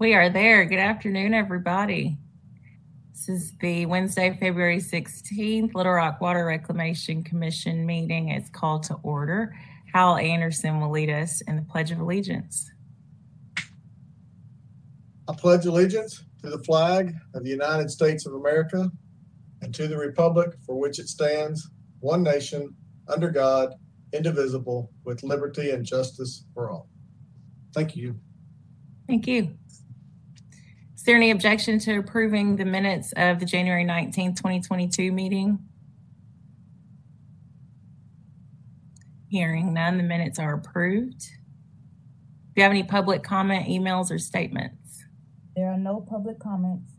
We are there. Good afternoon, everybody. This is the Wednesday, February 16th Little Rock Water Reclamation Commission meeting. It's called to order. Hal Anderson will lead us in the Pledge of Allegiance. I pledge allegiance to the flag of the United States of America and to the republic for which it stands, one nation, under God, indivisible, with liberty and justice for all. Thank you. Thank you. Is there any objection to approving the minutes of the January 19th, 2022 meeting? Hearing none, the minutes are approved. Do you have any public comment, emails, or statements? There are no public comments.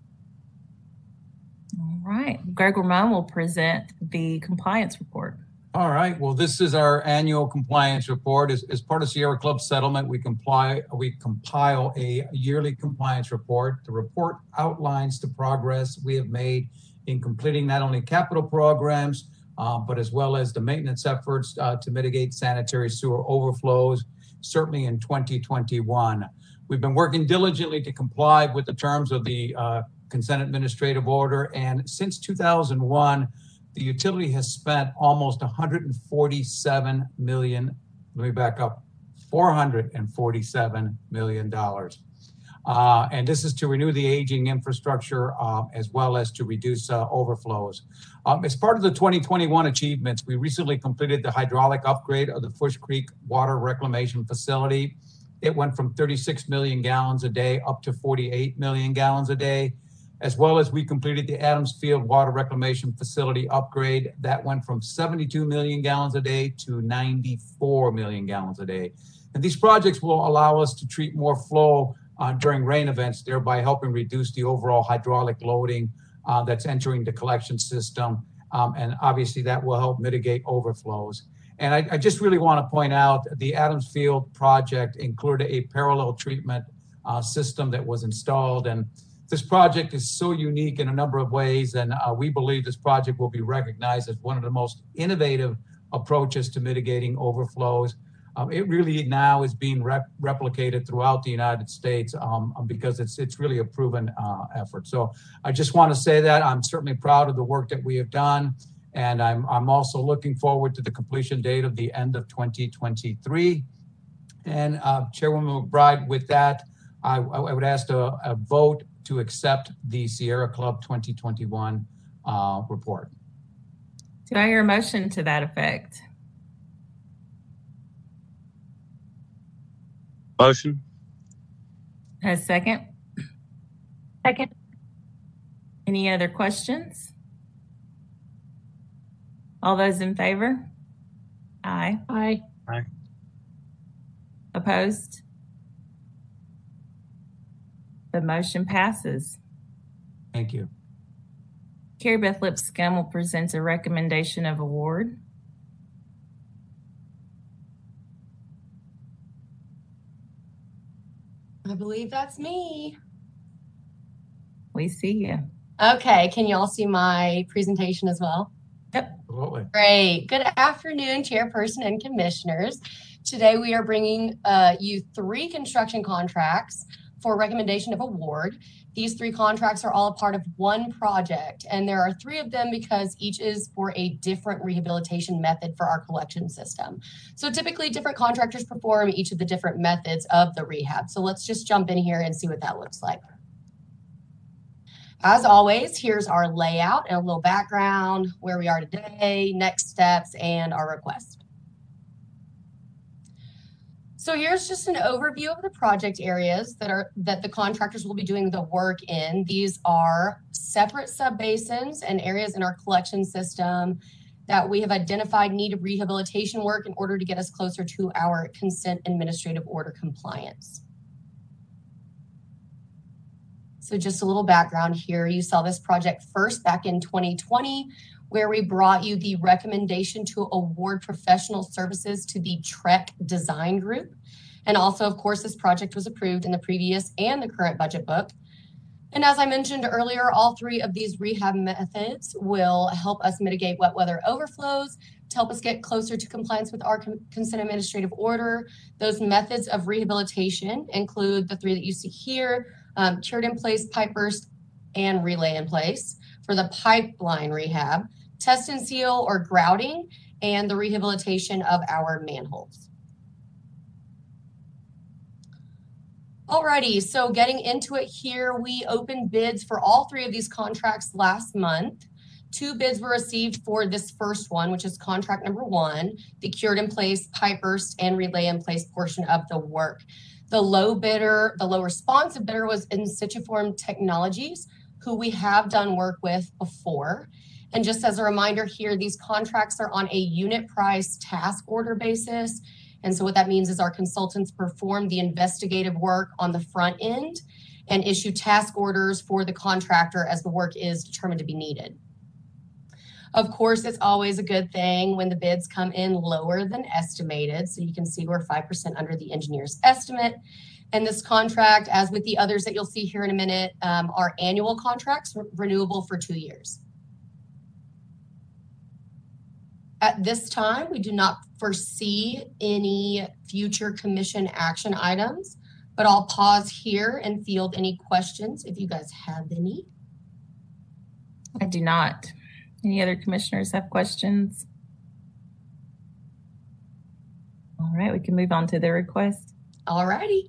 All right, Greg Ramon will present the compliance report. All right, well, this is our annual compliance report. As, as part of Sierra Club settlement, we comply, we compile a yearly compliance report. The report outlines the progress we have made in completing not only capital programs, uh, but as well as the maintenance efforts uh, to mitigate sanitary sewer overflows, certainly in 2021. We've been working diligently to comply with the terms of the uh, consent administrative order, and since 2001, the utility has spent almost 147 million, let me back up, 447 million dollars. Uh, and this is to renew the aging infrastructure uh, as well as to reduce uh, overflows. Um, as part of the 2021 achievements, we recently completed the hydraulic upgrade of the Fish Creek Water Reclamation Facility. It went from 36 million gallons a day up to 48 million gallons a day as well as we completed the Adams Field Water Reclamation Facility upgrade. That went from 72 million gallons a day to 94 million gallons a day. And these projects will allow us to treat more flow uh, during rain events, thereby helping reduce the overall hydraulic loading uh, that's entering the collection system. Um, and obviously that will help mitigate overflows. And I, I just really want to point out the Adams Field project included a parallel treatment uh, system that was installed and this project is so unique in a number of ways, and uh, we believe this project will be recognized as one of the most innovative approaches to mitigating overflows. Um, it really now is being rep- replicated throughout the United States um, because it's it's really a proven uh, effort. So I just want to say that I'm certainly proud of the work that we have done, and I'm I'm also looking forward to the completion date of the end of 2023. And uh, Chairwoman McBride, with that, I, I would ask a, a vote to accept the Sierra Club 2021 uh, report. Do I hear a motion to that effect? Motion. A second? Second. Any other questions? All those in favor? Aye. Aye. Opposed? The motion passes. Thank you. Carrie Beth Lipscomb will present a recommendation of award. I believe that's me. We see you. Okay, can you all see my presentation as well? Yep. Absolutely. Great. Good afternoon, Chairperson and Commissioners. Today we are bringing uh, you three construction contracts for recommendation of award. These three contracts are all a part of one project, and there are three of them because each is for a different rehabilitation method for our collection system. So typically, different contractors perform each of the different methods of the rehab. So let's just jump in here and see what that looks like. As always, here's our layout and a little background, where we are today, next steps, and our request. So here's just an overview of the project areas that are that the contractors will be doing the work in. These are separate subbasins and areas in our collection system that we have identified need of rehabilitation work in order to get us closer to our consent administrative order compliance. So just a little background here. You saw this project first back in 2020 where we brought you the recommendation to award professional services to the Trek Design Group. And also, of course, this project was approved in the previous and the current budget book. And as I mentioned earlier, all three of these rehab methods will help us mitigate wet weather overflows to help us get closer to compliance with our consent administrative order. Those methods of rehabilitation include the three that you see here, um, cured in place, pipe burst, and relay in place. For the pipeline rehab, test and seal or grouting, and the rehabilitation of our manholes. Alrighty, so getting into it here, we opened bids for all three of these contracts last month. Two bids were received for this first one, which is contract number one, the cured in place, pipe burst, and relay in place portion of the work. The low bidder, the low responsive bidder was Insituform Technologies, who we have done work with before. And just as a reminder here, these contracts are on a unit price task order basis. And so what that means is our consultants perform the investigative work on the front end and issue task orders for the contractor as the work is determined to be needed. Of course, it's always a good thing when the bids come in lower than estimated. So you can see we're 5% under the engineer's estimate. And this contract, as with the others that you'll see here in a minute, um, are annual contracts re- renewable for two years. At this time, we do not foresee any future commission action items, but I'll pause here and field any questions if you guys have any. I do not. Any other commissioners have questions? All right, we can move on to the request. Alrighty.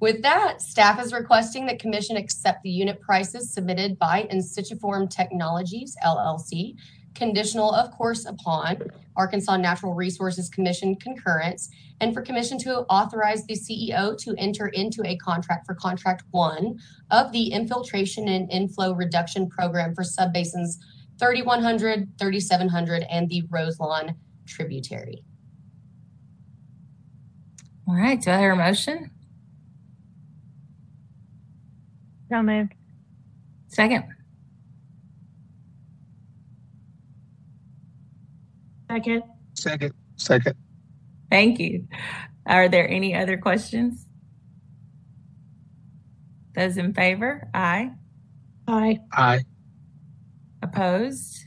With that, staff is requesting that commission accept the unit prices submitted by Insituform Technologies LLC, conditional, of course, upon Arkansas Natural Resources Commission concurrence, and for commission to authorize the CEO to enter into a contract for contract one of the infiltration and inflow reduction program for subbasins 3100, 3700, and the Roselawn tributary. All right, do I hear a motion? So moved. Second. Second. Second. Second. Thank you. Are there any other questions? Those in favor? Aye. Aye. Aye. Opposed?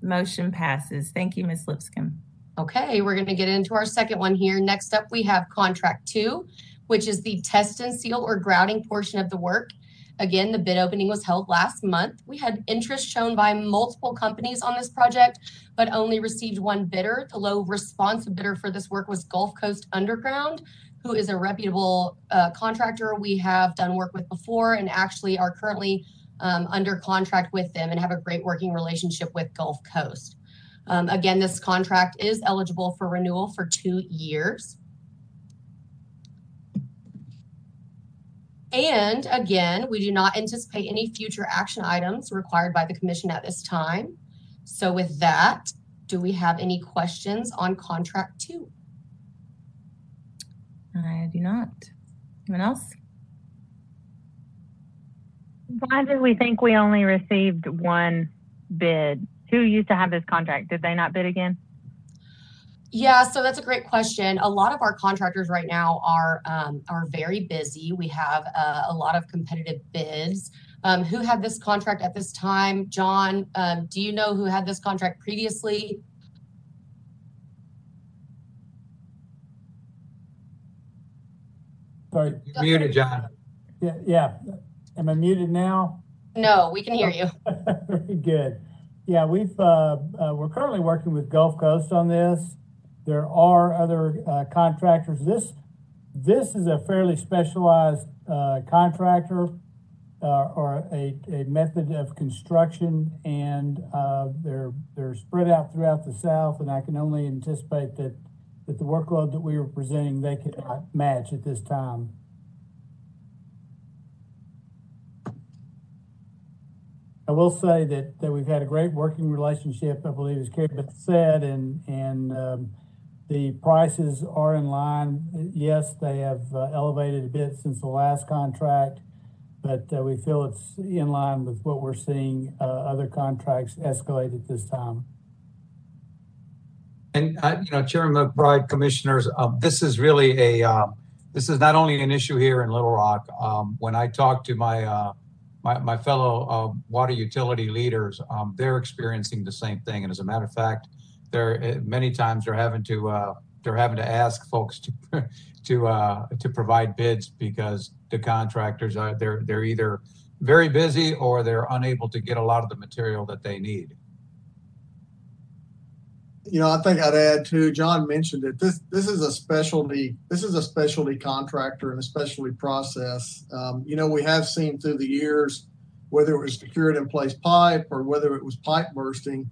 Motion passes. Thank you, Ms. Lipscomb. Okay, we're going to get into our second one here. Next up, we have contract two, which is the test and seal or grouting portion of the work. Again, the bid opening was held last month. We had interest shown by multiple companies on this project, but only received one bidder. The low responsive bidder for this work was Gulf Coast Underground, who is a reputable uh, contractor we have done work with before and actually are currently um, under contract with them and have a great working relationship with Gulf Coast. Um, again, this contract is eligible for renewal for two years. And again, we do not anticipate any future action items required by the commission at this time. So with that, do we have any questions on contract two? I do not. Anyone else? Why did we think we only received one bid? Who used to have this contract? Did they not bid again? Yeah, so that's a great question. A lot of our contractors right now are um, are very busy. We have uh, a lot of competitive bids. Um, who had this contract at this time? John, um, do you know who had this contract previously? Sorry, You're Muted, John. yeah, yeah. Am I muted now? No, we can hear you. Very good. Yeah, we've, uh, uh, we're currently working with Gulf Coast on this. There are other, uh, contractors. This, this is a fairly specialized, uh, contractor, uh, or a, a method of construction and, uh, they're, they're spread out throughout the South and I can only anticipate that, that the workload that we were presenting, they cannot match at this time. I will say that, that we've had a great working relationship, I believe, as Carrie said, and, and, um, the prices are in line. Yes, they have uh, elevated a bit since the last contract, but, uh, we feel it's in line with what we're seeing, uh, other contracts escalate at this time. And, you know, Chairman McBride, Commissioners, um, this is really a, um, this is not only an issue here in Little Rock. Um, when I talk to my, fellow water utility leaders, they're experiencing the same thing. And as a matter of fact, they're uh, many times they're having to uh, they're having to ask folks to to uh, to provide bids because the contractors are they're they're either very busy or they're unable to get a lot of the material that they need. You know, I think I'd add too, John mentioned it, this, this is a specialty, this is a specialty contractor and a specialty process. Um, you know, we have seen through the years, whether it was cured in place pipe or whether it was pipe bursting,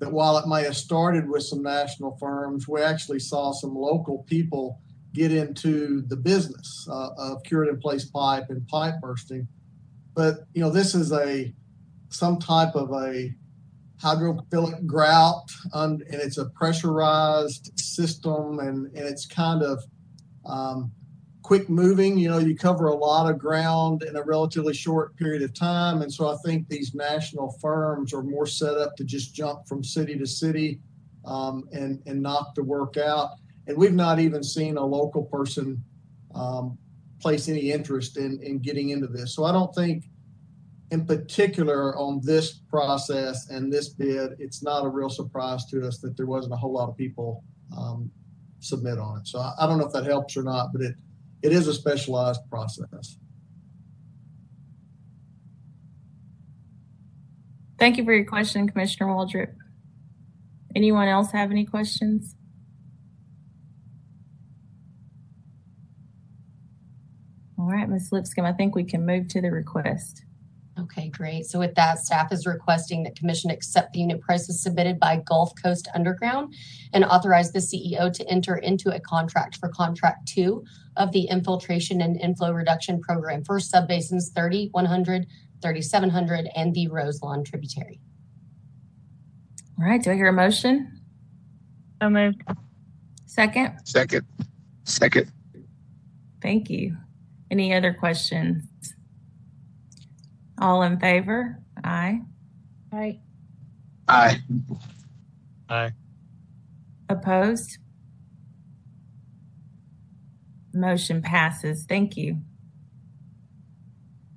that while it may have started with some national firms, we actually saw some local people get into the business uh, of cured in place pipe and pipe bursting. But you know, this is a some type of a hydrophilic grout, and it's a pressurized system, and, and it's kind of um, quick moving. You know, you cover a lot of ground in a relatively short period of time, and so I think these national firms are more set up to just jump from city to city um, and and knock the work out. And we've not even seen a local person um, place any interest in in getting into this. So I don't think in particular on this process and this bid, it's not a real surprise to us that there wasn't a whole lot of people um, submit on it. So I, I, don't know if that helps or not, but it it is a specialized process. Thank you for your question, Commissioner Waldrop. Anyone else have any questions? All right, Ms. Lipscomb, I think we can move to the request. Okay, great. So with that, staff is requesting that commission accept the unit prices submitted by Gulf Coast Underground and authorize the CEO to enter into a contract for contract two of the infiltration and inflow reduction program for subbasins 30, 100, 3700, and the Roselawn tributary. All right, do I hear a motion? So moved. Second? Second. Second. Thank you. Any other questions? All in favor? Aye. Aye. Aye. Aye. Opposed? Motion passes. Thank you.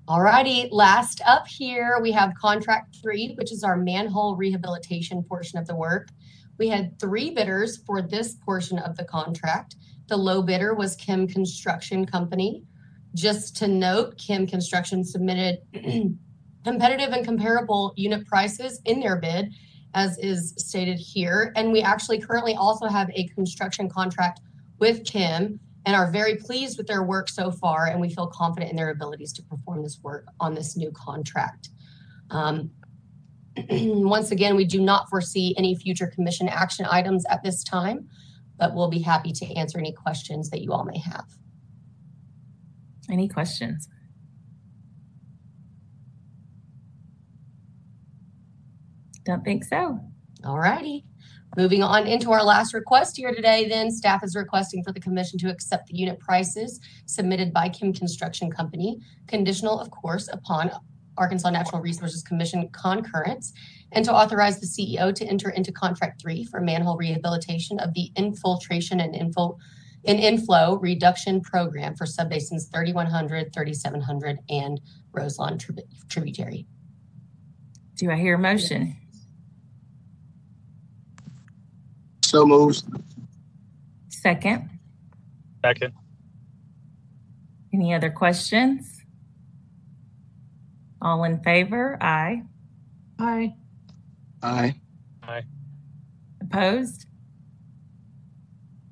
All righty, last up here, we have contract three, which is our manhole rehabilitation portion of the work. We had three bidders for this portion of the contract. The low bidder was Kim Construction Company. Just to note, Kim Construction submitted competitive and comparable unit prices in their bid, as is stated here. And we actually currently also have a construction contract with Kim and are very pleased with their work so far. And we feel confident in their abilities to perform this work on this new contract. Um, once again, we do not foresee any future commission action items at this time, but we'll be happy to answer any questions that you all may have. Any questions? Don't think so. All righty. Moving on into our last request here today, then staff is requesting for the commission to accept the unit prices submitted by Kim Construction Company, conditional, of course, upon Arkansas Natural Resources Commission concurrence, and to authorize the CEO to enter into contract three for manhole rehabilitation of the infiltration and info an inflow reduction program for subbasins 3100, 3700, and Roselawn tributary. Do I hear a motion? So moves. Second. Second. Any other questions? All in favor? Aye. Aye. Aye. Aye. Opposed?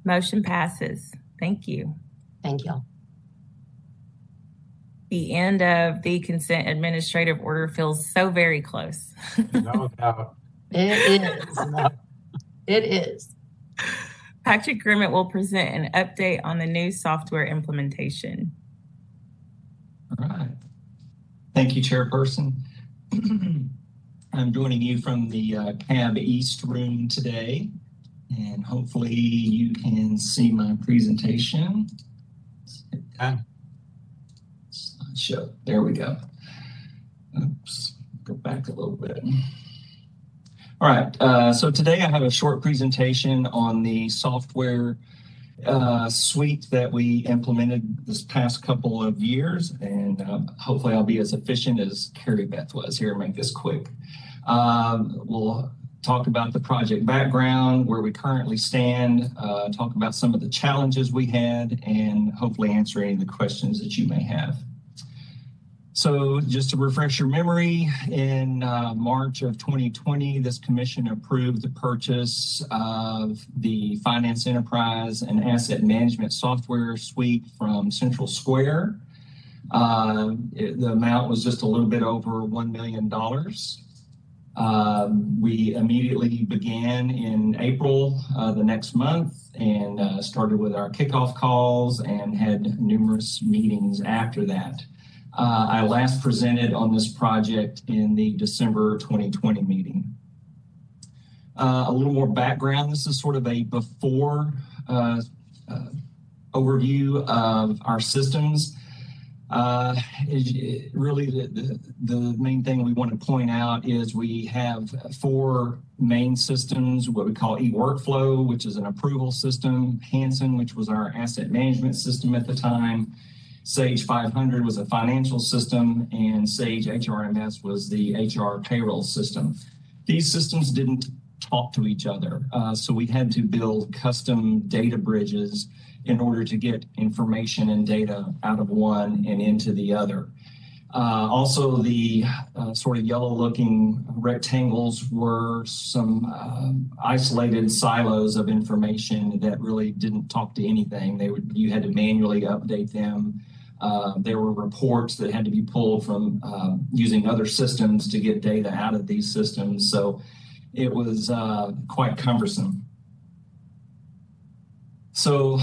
Motion passes. Thank you. Thank you. The end of the consent administrative order feels so very close. No doubt. It is. it is. Patrick Grimmett will present an update on the new software implementation. All right. Thank you, Chairperson. I'm joining you from the uh, CAB East room today and hopefully you can see my presentation. Okay. Slideshow. There we go. Oops. Go back a little bit. All right. Uh, so today I have a short presentation on the software uh, suite that we implemented this past couple of years, and uh, hopefully I'll be as efficient as Carrie Beth was here. And make this quick. Um, we'll talk about the project background, where we currently stand, uh, talk about some of the challenges we had, and hopefully answer any of the questions that you may have. So just to refresh your memory, in uh, March of 2020, this commission approved the purchase of the finance enterprise and asset management software suite from Central Square. Uh, it- the amount was just a little bit over $1 million. Um, we immediately began in April uh, the next month and uh, started with our kickoff calls and had numerous meetings after that. Uh, I last presented on this project in the December 2020 meeting. Uh, a little more background. This is sort of a before uh, uh, overview of our systems. Uh, really, the, the, the main thing we want to point out is we have four main systems, what we call eWorkflow, which is an approval system, Hansen, which was our asset management system at the time, Sage 500 was a financial system, and Sage HRMS was the HR payroll system. These systems didn't talk to each other, uh, so we had to build custom data bridges in order to get information and data out of one and into the other. Uh, also, the uh, sort of yellow looking rectangles were some uh, isolated silos of information that really didn't talk to anything. They would, you had to manually update them. Uh, there were reports that had to be pulled from uh, using other systems to get data out of these systems. So it was uh, quite cumbersome. So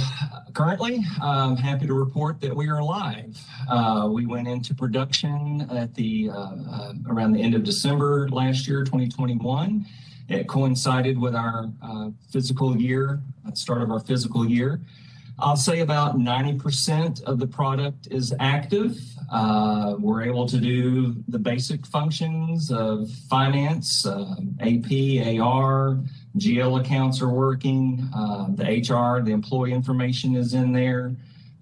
currently, I'm happy to report that we are live. Uh, we went into production at the uh, uh, around the end of December last year, 2021. It coincided with our uh, fiscal year, uh, start of our fiscal year. I'll say about 90% of the product is active. Uh, we're able to do the basic functions of finance, AP, AR, GL accounts are working. Uh, the HR, the employee information is in there.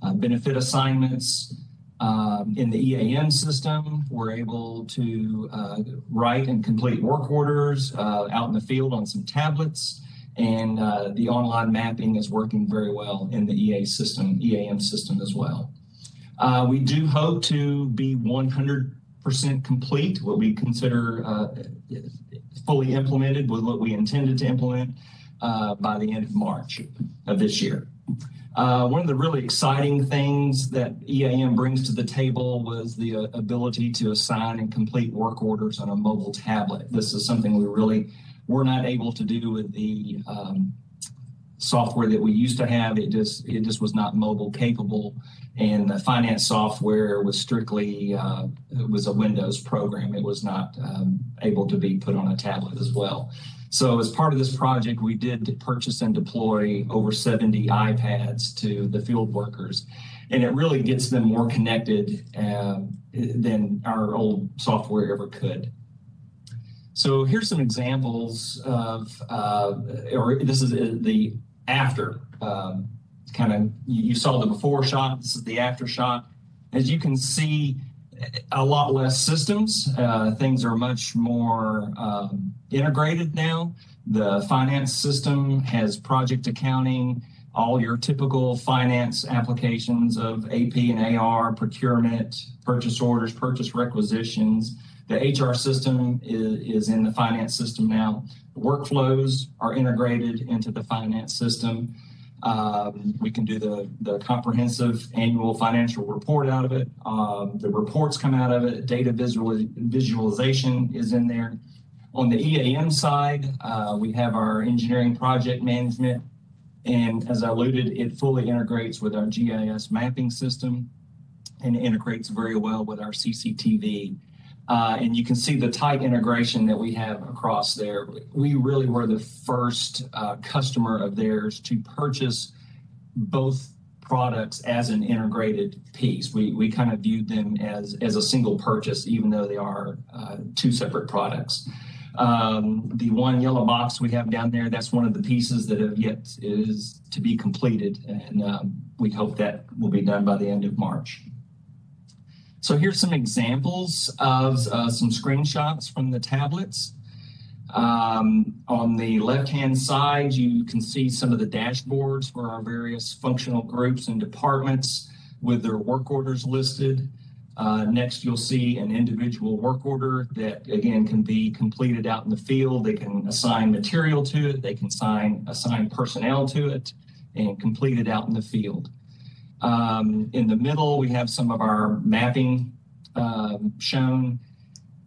Uh, benefit assignments. Um, in the EAM system, we're able to uh, write and complete work orders uh, out in the field on some tablets. And uh, the online mapping is working very well in the EA system, EAM system as well. Uh, we do hope to be 100% complete, what we consider uh, fully implemented with what we intended to implement uh, by the end of March of this year. Uh, one of the really exciting things that EAM brings to the table was the uh, ability to assign and complete work orders on a mobile tablet. This is something we really were not able to do with the um, software that we used to have. It just it just was not mobile capable, and the finance software was strictly uh, it was a Windows program. It was not um, able to be put on a tablet as well. So as part of this project, we did purchase and deploy over 70 iPads to the field workers, and it really gets them more connected uh, than our old software ever could. So here's some examples of, uh, or this is the after um, kind of, you saw the before shot, this is the after shot. As you can see, a lot less systems. Uh, things are much more um, integrated now. The finance system has project accounting, all your typical finance applications of AP and AR, procurement, purchase orders, purchase requisitions. The HR system is, is in the finance system now. The Workflows are integrated into the finance system. Um, we can do the, the comprehensive annual financial report out of it. Um, the reports come out of it. Data visual, visualization is in there. On the EAM side, uh, we have our engineering project management. And as I alluded, it fully integrates with our GIS mapping system and integrates very well with our CCTV. Uh, and you can see the tight integration that we have across there. We really were the first uh, customer of theirs to purchase both products as an integrated piece. We, we kind of viewed them as, as a single purchase, even though they are uh, two separate products. Um, the one yellow box we have down there, that's one of the pieces that have yet is to be completed. And um, we hope that will be done by the end of March. So here's some examples of uh, some screenshots from the tablets. Um, on the left-hand side, you can see some of the dashboards for our various functional groups and departments with their work orders listed. Uh, next, you'll see an individual work order that, again, can be completed out in the field. They can assign material to it. They can assign, assign personnel to it and complete it out in the field. Um, in the middle, we have some of our mapping um, shown.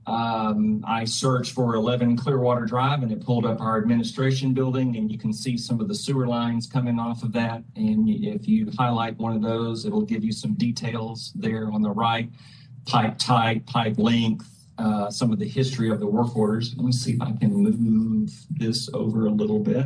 Um, I searched for 11 Clearwater Drive and it pulled up our administration building and you can see some of the sewer lines coming off of that. And if you highlight one of those, it'll give you some details there on the right, pipe type, pipe length, uh, some of the history of the work orders. Let me see if I can move this over a little bit.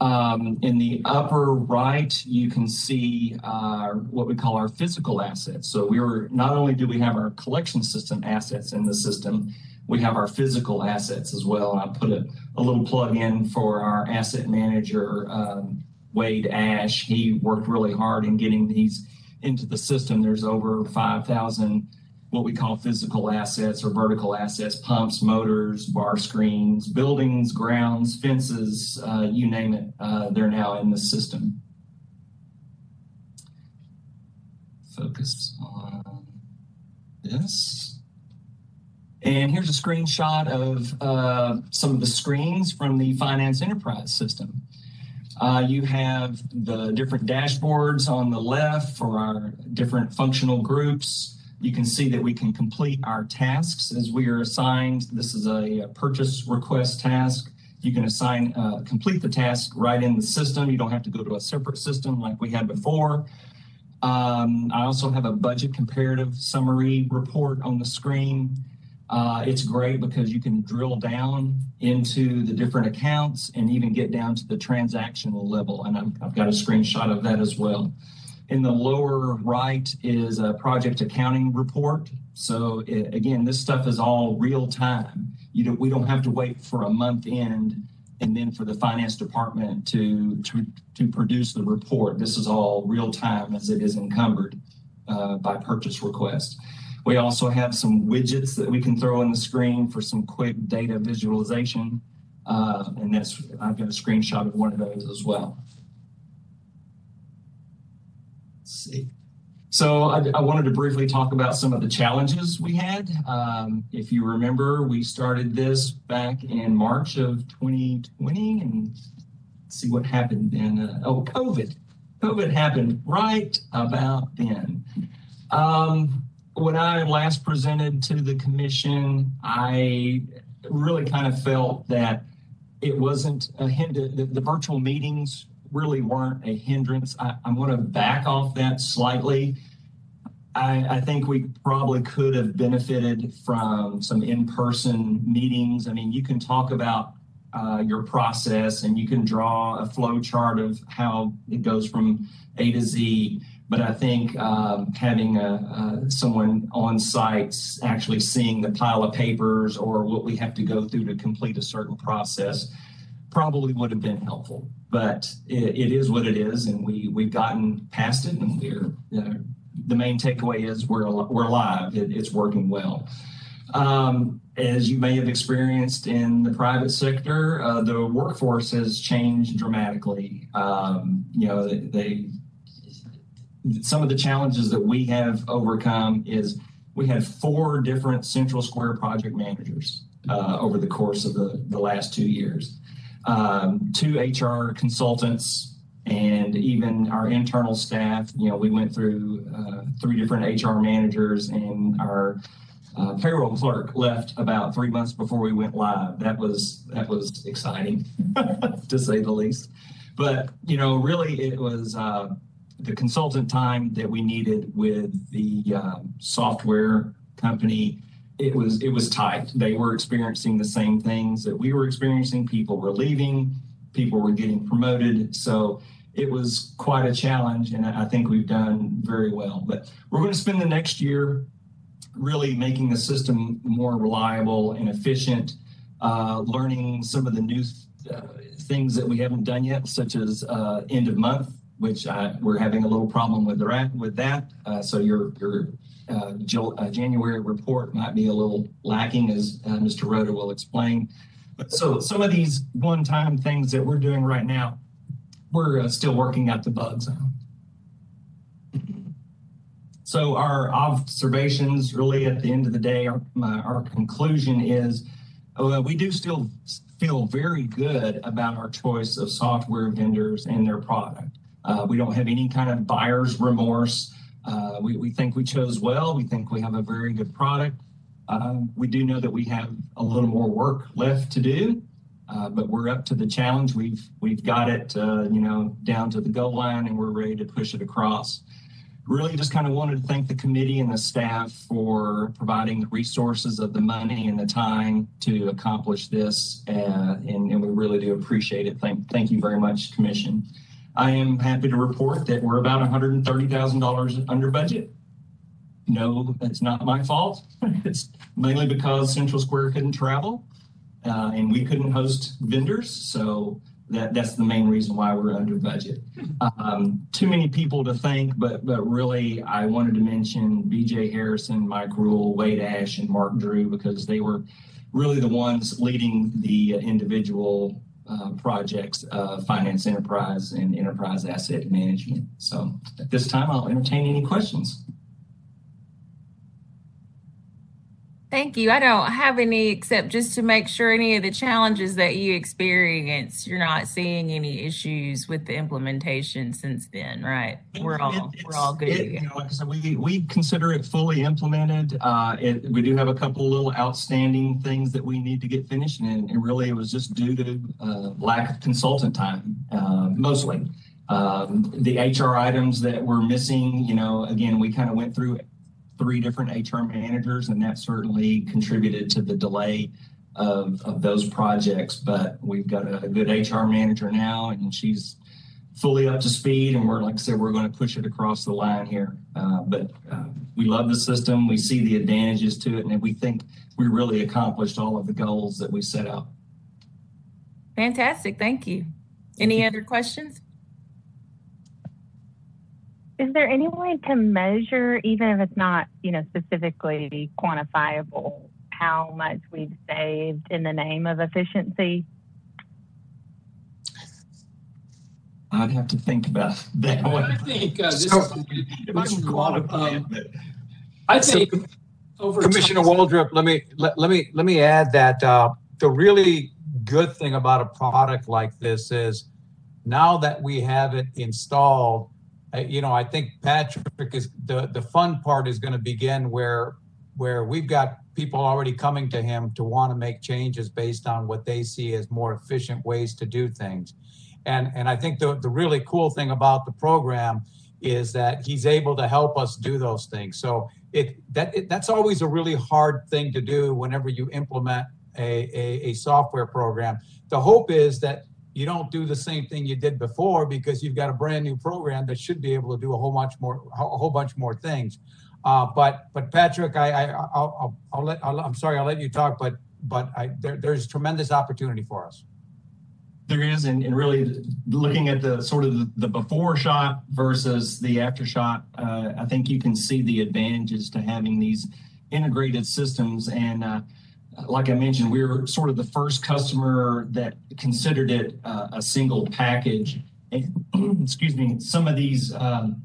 Um, in the upper right, you can see uh, what we call our physical assets. So we were not only do we have our collection system assets in the system, we have our physical assets as well. I put a, a little plug in for our asset manager, um, Wade Ash. He worked really hard in getting these into the system. There's over 5,000 what we call physical assets or vertical assets, pumps, motors, bar screens, buildings, grounds, fences, uh, you name it, uh, they're now in the system. Focus on this. And here's a screenshot of uh, some of the screens from the finance enterprise system. Uh, you have the different dashboards on the left for our different functional groups. You can see that we can complete our tasks as we are assigned. This is a, purchase request task. You can assign, uh, complete the task right in the system. You don't have to go to a separate system like we had before. Um, I also have a budget comparative summary report on the screen. Uh, it's great because you can drill down into the different accounts and even get down to the transactional level. And I've, I've got a screenshot of that as well. In the lower right is a project accounting report. So it, again, this stuff is all real time. You don't, we don't have to wait for a month end and then for the finance department to, to, to produce the report. This is all real time as it is encumbered uh, by purchase request. We also have some widgets that we can throw in the screen for some quick data visualization. Uh, and that's, I've got a screenshot of one of those as well. Let's see. So I, I, wanted to briefly talk about some of the challenges we had. Um, if you remember, we started this back in March of 2020 and see what happened then. Uh, oh, COVID. COVID happened right about then. Um, when I last presented to the commission, I really kind of felt that it wasn't a hindrance. The, the, virtual meetings really weren't a hindrance. I, am going to back off that slightly. I, I, think we probably could have benefited from some in-person meetings. I mean, you can talk about uh, your process and you can draw a flow chart of how it goes from A to Z. But I think um, having a, someone on site actually seeing the pile of papers or what we have to go through to complete a certain process probably would have been helpful. But it, it is what it is, and we we've gotten past it, and we're uh, the main takeaway is we're we're alive. It, it's working well. Um, as you may have experienced in the private sector, uh, the workforce has changed dramatically. Um, you know, they, they some of the challenges that we have overcome is we had four different Central Square project managers uh, over the course of the, the last two years. Um, two HR consultants and even our internal staff, you know, we went through uh, three different HR managers and our uh, payroll clerk left about three months before we went live. That was that was exciting, to say the least. But you know, really, it was uh, the consultant time that we needed with the um, software company it was it was tight. They were experiencing the same things that we were experiencing. People were leaving. People were getting promoted. So it was quite a challenge and i think we've done very well. But we're going to spend the next year really making the system more reliable and efficient uh, learning some of the new uh, things that we haven't done yet, such as uh, end of month, which I, we're having a little problem with that. With that, uh, so your your Jul- uh, January report might be a little lacking, as uh, Mr. Rota will explain. So some of these one-time things that we're doing right now, we're uh, still working out the bugs on. So our observations, really, at the end of the day, our, my, our conclusion is, uh, we do still feel very good about our choice of software vendors and their product. Uh, we don't have any kind of buyer's remorse. Uh, we, we think we chose well. We think we have a very good product. Um, we do know that we have a little more work left to do, uh, but we're up to the challenge. We've we've got it, uh, you know, down to the goal line, and we're ready to push it across. Really, just kind of wanted to thank the committee and the staff for providing the resources of the money and the time to accomplish this, uh, and, and we really do appreciate it. Thank thank you very much, Commission. I am happy to report that we're about $130,000 under budget. No, it's not my fault. It's mainly because Central Square couldn't travel uh, and we couldn't host vendors. So that, that's the main reason why we're under budget. Um, too many people to thank, but but really, I wanted to mention BJ Harrison, Mike Rule, Wade Ash, and Mark Drew because they were really the ones leading the individual uh, projects, uh, finance enterprise and enterprise asset management. So at this time, I'll entertain any questions. Thank you. I don't have any except just to make sure any of the challenges that you experience, you're not seeing any issues with the implementation since then, right? We're all It- we're all good. it- you know, like I said, we we consider it fully implemented. Uh, it, we do have a couple little outstanding things that we need to get finished, and, and really it was just due to uh, lack of consultant time, uh, mostly. Um, the HR items that were missing, you know, again, we kind of went through three different HR managers, and that certainly contributed to the delay of, of those projects. But we've got a good HR manager now, and she's fully up to speed. And we're, like I said, we're going to push it across the line here. Uh, but uh, we love the system. We see the advantages to it, and we think we really accomplished all of the goals that we set out. Fantastic. Thank you. Any other questions? Is there any way to measure, even if it's not, you know, specifically quantifiable, how much we've saved in the name of efficiency? I'd have to think about that I one. think uh, this So- is, If I can quantify it, Um, but- I So, think over Commissioner time- Waldrop, let me, let, let me, let me add that, uh, the really good thing about a product like this is now that we have it installed, you know, I think Patrick is, the, the fun part is gonna begin where, where we've got people already coming to him to want to make changes based on what they see as more efficient ways to do things. And, and I think the, the really cool thing about the program is that he's able to help us do those things. So it that it, that's always a really hard thing to do whenever you implement a, a, a software program. The hope is that you don't do the same thing you did before because you've got a brand new program that should be able to do a whole bunch more a whole bunch more things. Uh, but but Patrick, I, I I'll, let I'll, I'm sorry I'll let you talk, but but I, there, there's tremendous opportunity for us. There is, and, and really looking at the sort of the, the before shot versus the after shot, uh, I think you can see the advantages to having these integrated systems. And uh, like I mentioned, we were sort of the first customer that considered it uh, a single package. And, excuse me, some of these um,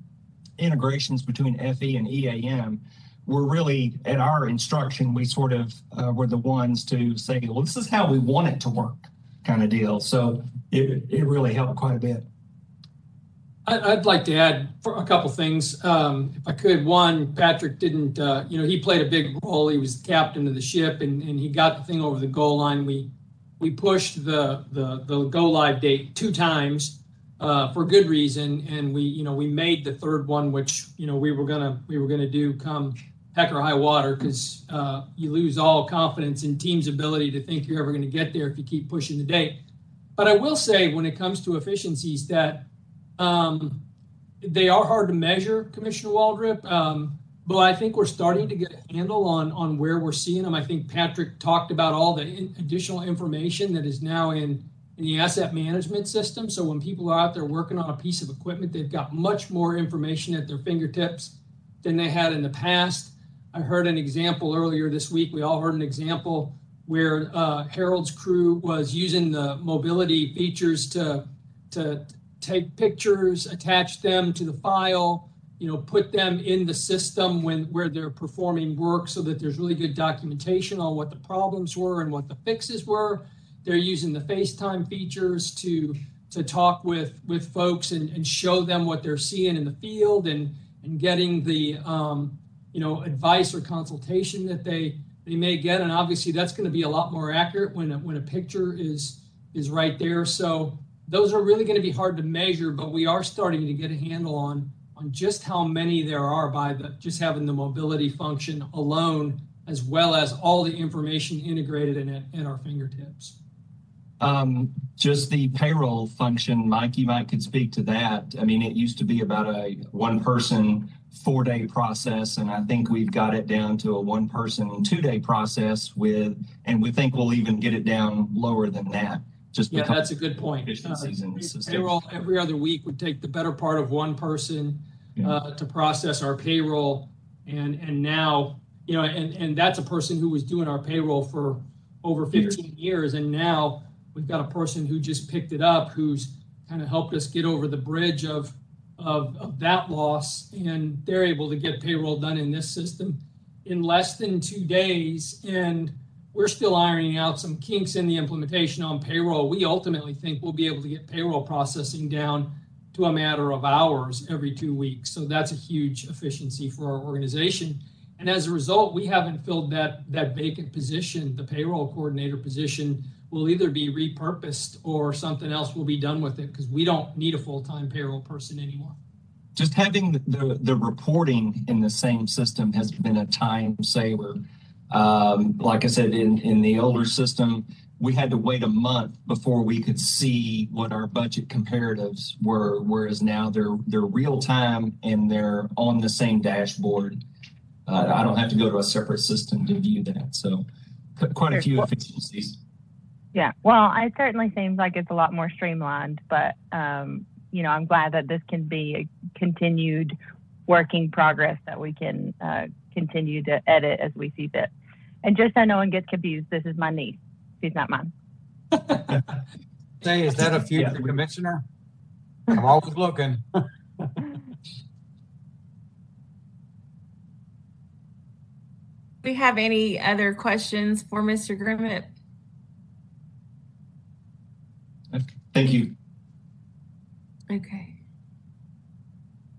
integrations between FE and EAM were really at our instruction. We sort of uh, were the ones to say, well, this is how we want it to work kind of deal. So it, it really helped quite a bit. I'd like to add a couple things, um, if I could. One, Patrick didn't, uh, you know, he played a big role. He was the captain of the ship, and, and he got the thing over the goal line. We we pushed the the, the go live date two times uh, for good reason, and we you know we made the third one, which you know we were gonna we were gonna do come heck or high water, because uh, you lose all confidence in team's ability to think you're ever going to get there if you keep pushing the date. But I will say, when it comes to efficiencies, that um, they are hard to measure, Commissioner Waldrop. Um, but I think we're starting to get a handle on, on where we're seeing them. I think Patrick talked about all the in- additional information that is now in, in the asset management system. So when people are out there working on a piece of equipment, they've got much more information at their fingertips than they had in the past. I heard an example earlier this week. We all heard an example where uh, Harold's crew was using the mobility features to to take pictures, attach them to the file, you know, put them in the system when where they're performing work so that there's really good documentation on what the problems were and what the fixes were. They're using the FaceTime features to to talk with with folks and, and show them what they're seeing in the field and and getting the um, you know advice or consultation that they they may get and obviously that's going to be a lot more accurate when when a picture is is right there so those are really going to be hard to measure but we are starting to get a handle on on just how many there are by the just having the mobility function alone as well as all the information integrated in it at our fingertips Um, just the payroll function, Mike, you might could speak to that. I mean, it used to be about a one person, four day process, and I think we've got it down to a one person, two day process with, and we think we'll even get it down lower than that. Just yeah because that's a good point. uh, efficiencies in the system. payroll every other week would take the better part of one person Yeah. uh, to process our payroll. And and now you know and and that's a person who was doing our payroll for over 15 years. And now we've got a person who just picked it up who's kind of helped us get over the bridge of of, of that loss. And they're able to get payroll done in this system in less than two days. And we're still ironing out some kinks in the implementation on payroll. We ultimately think we'll be able to get payroll processing down to a matter of hours every two weeks. So that's a huge efficiency for our organization. And as a result, we haven't filled that that vacant position. The payroll coordinator position will either be repurposed or something else will be done with it because we don't need a full-time payroll person anymore. just having the, the, the reporting in the same system has been a time saver. Um, like I said, in, in the older system, we had to wait a month before we could see what our budget comparatives were, whereas now they're they're real time and they're on the same dashboard. Uh, I don't have to go to a separate system to view that. So qu- quite a few efficiencies. Yeah, well, it certainly seems like it's a lot more streamlined, but um, you know, I'm glad that this can be a continued working progress that we can uh, continue to edit as we see fit. And just so no one gets confused, this is my niece. She's not mine. Say, is that a future Yeah. commissioner? I'm always looking. Do we have any other questions for Mr. Grimmett? Thank you. Okay.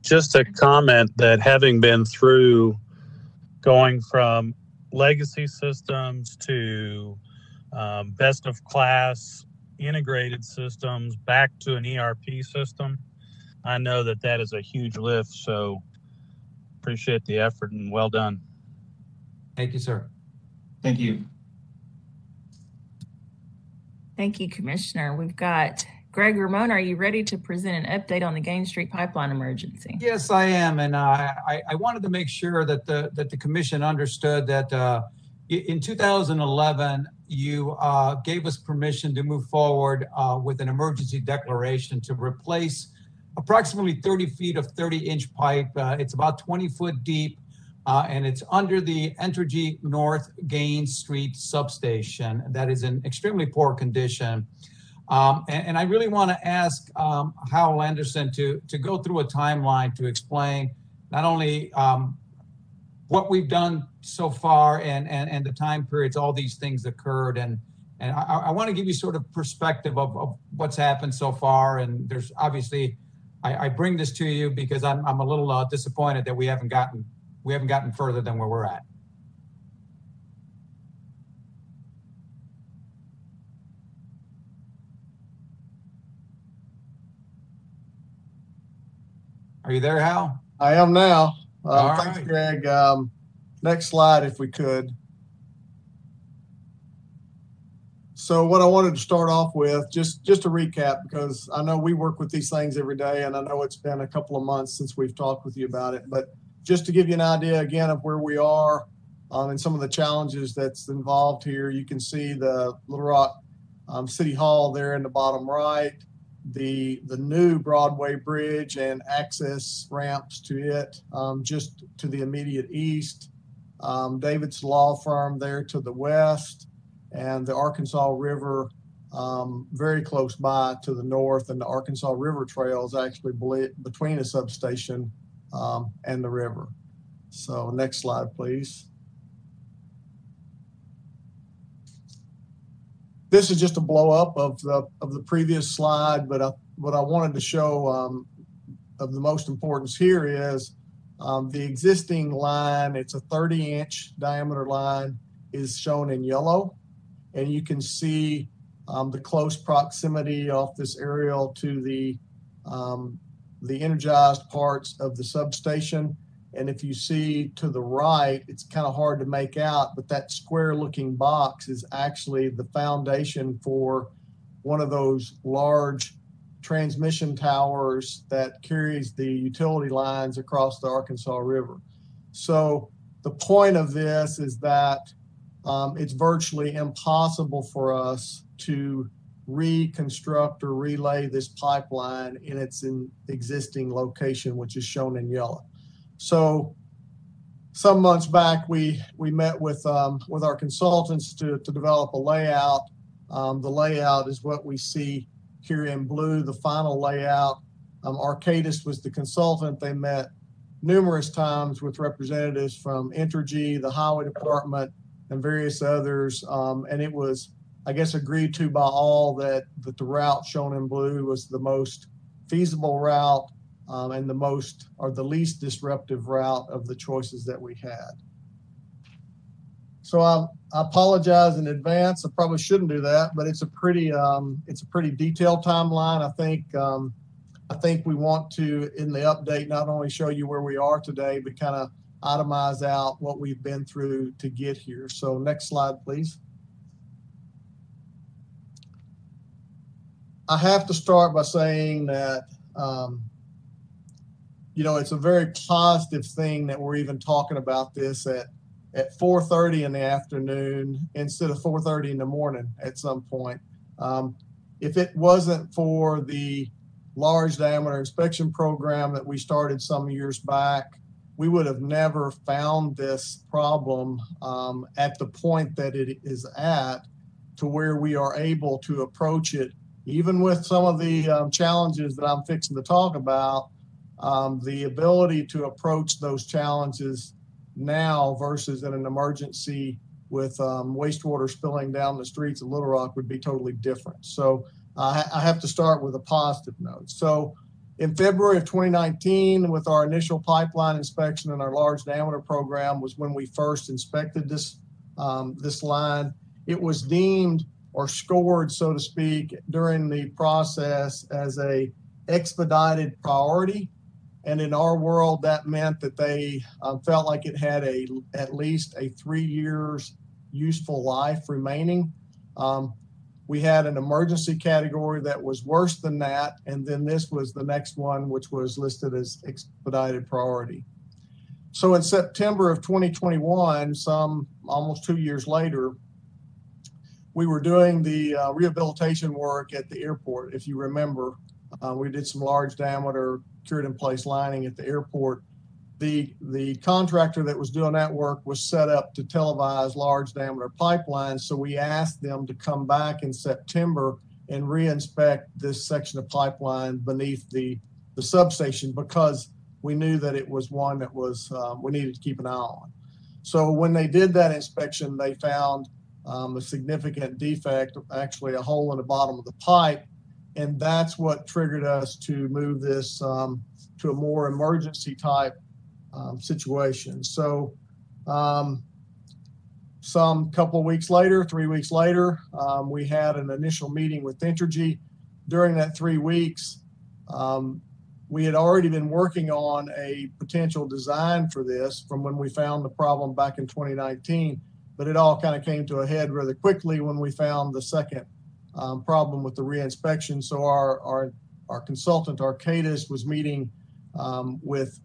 Just a comment that having been through going from legacy systems to um, best of class integrated systems back to an ERP system, I know that that is a huge lift. So appreciate the effort and well done. Thank you, sir. Thank you. Thank you, Commissioner. We've got Greg Ramon. Are you ready to present an update on the Gaines Street pipeline emergency? Yes, I am, and uh, I, I wanted to make sure that the that the commission understood that uh, in 2011 you uh, gave us permission to move forward uh, with an emergency declaration to replace approximately 30 feet of 30 inch pipe. Uh, it's about 20 foot deep. Uh, and it's under the Entergy North Gaines Street substation that is in extremely poor condition. Um, and, and I really want to ask um, Howell Anderson to, to go through a timeline to explain not only um, what we've done so far and, and, and the time periods all these things occurred. And, and I, I want to give you sort of perspective of, of what's happened so far. And there's obviously, I, I bring this to you because I'm, I'm a little uh, disappointed that we haven't gotten we haven't gotten further than where we're at. Are you there, Hal? I am now. Um, thanks, right. Greg. Um, next slide, if we could. So what I wanted to start off with, just just to recap, because I know we work with these things every day, and I know it's been a couple of months since we've talked with you about it. But just to give you an idea again of where we are um, and some of the challenges that's involved here, you can see the Little Rock um, City Hall there in the bottom right, the the new Broadway Bridge and access ramps to it um, just to the immediate east. Um, David's Law Firm there to the west, and the Arkansas River um, very close by to the north, and the Arkansas River Trail is actually between a substation um, and the river. So, next slide, please. This is just a blow up of the of the previous slide, but I, what I wanted to show um, of the most importance here is um, the existing line. It's a 30 inch diameter line is shown in yellow, and you can see um, the close proximity off this aerial to the um, the energized parts of the substation. And if you see to the right, it's kind of hard to make out, but that square looking box is actually the foundation for one of those large transmission towers that carries the utility lines across the Arkansas River. So the point of this is that um, it's virtually impossible for us to reconstruct or relay this pipeline in its in existing location, which is shown in yellow. So some months back, we we met with um, with our consultants to, to develop a layout. Um, the layout is what we see here in blue, the final layout. Um, Arcadis was the consultant. They met numerous times with representatives from Entergy, the Highway Department, and various others. Um, and it was I guess, agreed to by all that, that the route shown in blue was the most feasible route um, and the most or the least disruptive route of the choices that we had. So I, I apologize in advance. I probably shouldn't do that, but it's a pretty um, it's a pretty detailed timeline. I think um, I think we want to in the update not only show you where we are today, but kind of itemize out what we've been through to get here. So next slide, please. I have to start by saying that, um, you know, it's a very positive thing that we're even talking about this at at 4:30 in the afternoon instead of 4:30 in the morning at some point. Um, if it wasn't for the large diameter inspection program that we started some years back, we would have never found this problem um, at the point that it is at to where we are able to approach it even with some of the um, challenges that I'm fixing to talk about, um, the ability to approach those challenges now versus in an emergency with um, wastewater spilling down the streets of Little Rock would be totally different. So uh, I have to start with a positive note. So in February of 2019, with our initial pipeline inspection and our large diameter program, was when we first inspected this um, this line. It was deemed or scored, so to speak, during the process as a expedited priority. And in our world, that meant that they um, felt like it had a at least a three years useful life remaining. Um, we had an emergency category that was worse than that, and then this was the next one, which was listed as expedited priority. So in September of 2021, some almost two years later, we were doing the uh, rehabilitation work at the airport. If you remember, uh, we did some large diameter cured in place lining at the airport. The, the contractor that was doing that work was set up to televise large diameter pipelines. So we asked them to come back in September and reinspect this section of pipeline beneath the, the substation because we knew that it was one that was um, we needed to keep an eye on. So when they did that inspection, they found um, a significant defect, actually a hole in the bottom of the pipe. And that's what triggered us to move this um, to a more emergency type um, situation. So, um, some couple of weeks later, three weeks later, um, we had an initial meeting with Entergy. During that three weeks, um, we had already been working on a potential design for this from when we found the problem back in 2019 but it all kind of came to a head rather quickly when we found the second um, problem with the reinspection. So our our our consultant Arcadis was meeting um, with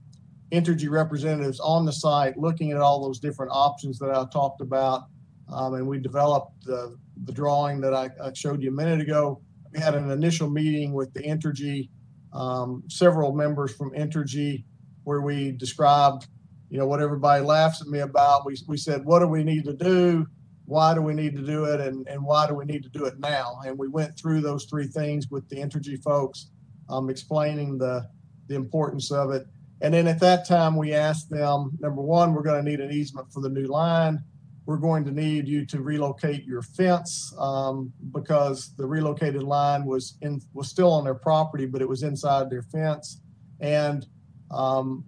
Entergy representatives on the site looking at all those different options that I talked about. Um, and we developed the, the drawing that I, I showed you a minute ago. We had an initial meeting with the Entergy, um, several members from Entergy, where we described, you know, what everybody laughs at me about. We, we said, what do we need to do? Why do we need to do it? And, and why do we need to do it now? And we went through those three things with the Entergy folks, um, explaining the, the importance of it. And then at that time, we asked them, number one, we're going to need an easement for the new line. We're going to need you to relocate your fence um, because the relocated line was in was still on their property, but it was inside their fence. And um,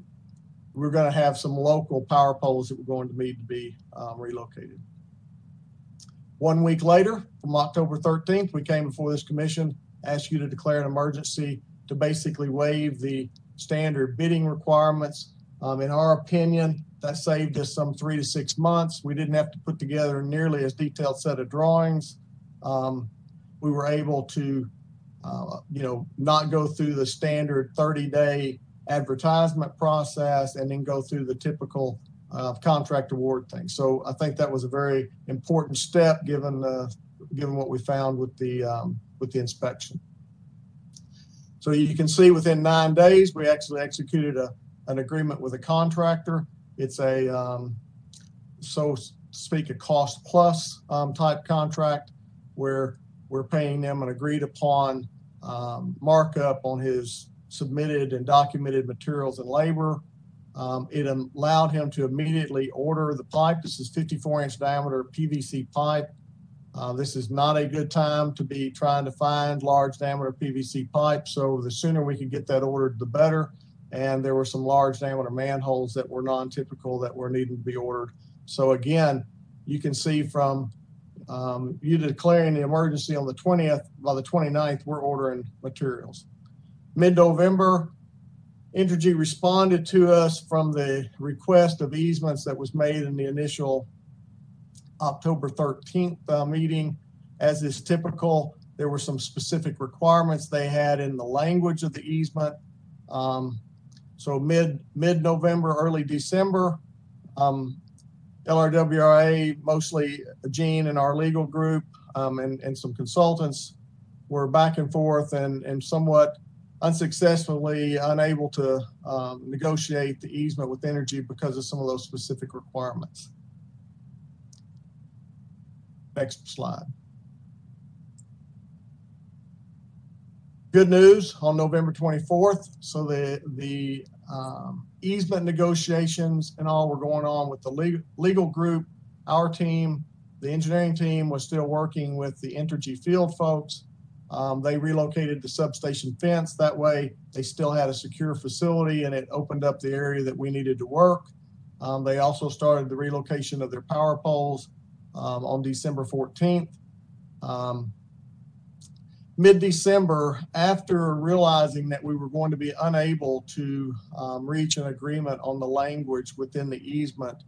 we're going to have some local power poles that we're going to need to be um, relocated. One week later, from October 13th, we came before this commission, asked you to declare an emergency to basically waive the standard bidding requirements. Um, in our opinion, that saved us some three to six months. We didn't have to put together nearly as detailed set of drawings. Um, we were able to, uh, you know, not go through the standard 30 day advertisement process and then go through the typical uh, contract award thing. So I think that was a very important step given uh, given what we found with the um, with the inspection. So you can see within nine days, we actually executed a, an agreement with a contractor. It's a, um, so to speak, a cost plus um, type contract where we're paying them an agreed upon um, markup on his submitted and documented materials and labor. Um, it allowed him to immediately order the pipe. This is 54 inch diameter PVC pipe. Uh, this is not a good time to be trying to find large diameter PVC pipe. So the sooner we could get that ordered, the better. And there were some large diameter manholes that were non-typical that were needing to be ordered. So again, you can see from um, you declaring the emergency on the 20th, by the 29th, we're ordering materials. Mid-November, Entergy responded to us from the request of easements that was made in the initial October 13th uh, meeting. As is typical, there were some specific requirements they had in the language of the easement. Um, so mid mid November, early December, um, LRWRA, mostly Jean and our legal group, um, and and some consultants were back and forth and and somewhat unsuccessfully unable to um, negotiate the easement with Entergy because of some of those specific requirements. Next slide. Good news on November 24th. So the the um, easement negotiations and all were going on with the legal, legal group. Our team, the engineering team, was still working with the Entergy field folks. Um, they relocated the substation fence. That way, they still had a secure facility and it opened up the area that we needed to work. Um, they also started the relocation of their power poles um, on December 14th. Um, Mid December, after realizing that we were going to be unable to um, reach an agreement on the language within the easement,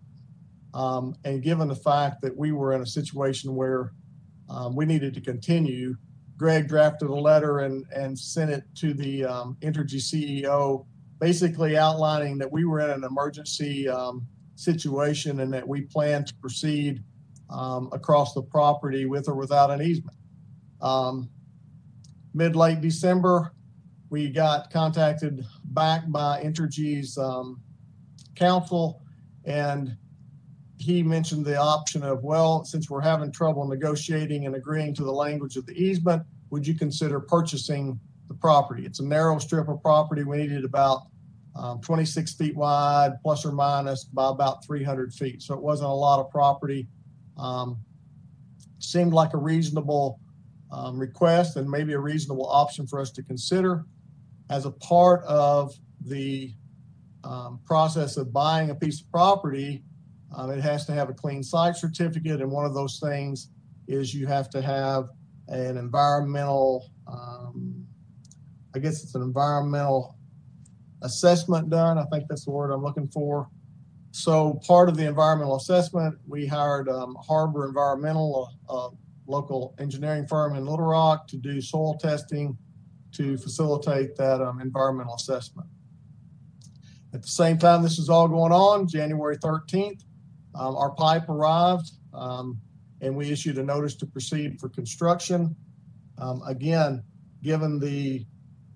um, and given the fact that we were in a situation where we needed to continue, Greg drafted a letter and, and sent it to the um, Entergy CEO, basically outlining that we were in an emergency um, situation and that we plan to proceed um, across the property with or without an easement. Um, Mid late December, we got contacted back by Entergy's um, counsel, and he mentioned the option of, well, since we're having trouble negotiating and agreeing to the language of the easement, would you consider purchasing the property? It's a narrow strip of property. We needed about um, 26 feet wide, plus or minus by about 300 feet. So it wasn't a lot of property. Um, seemed like a reasonable um, request and maybe a reasonable option for us to consider as a part of the um, process of buying a piece of property. Um, it has to have a clean site certificate, and one of those things is you have to have an environmental, um, I guess it's an environmental assessment done. I think that's the word I'm looking for. So part of the environmental assessment, we hired um, Harbor Environmental, a, a, local engineering firm in Little Rock, to do soil testing to facilitate that um, environmental assessment. At the same time, this is all going on, January 13th, um, our pipe arrived um, and we issued a notice to proceed for construction. Um, again, given the,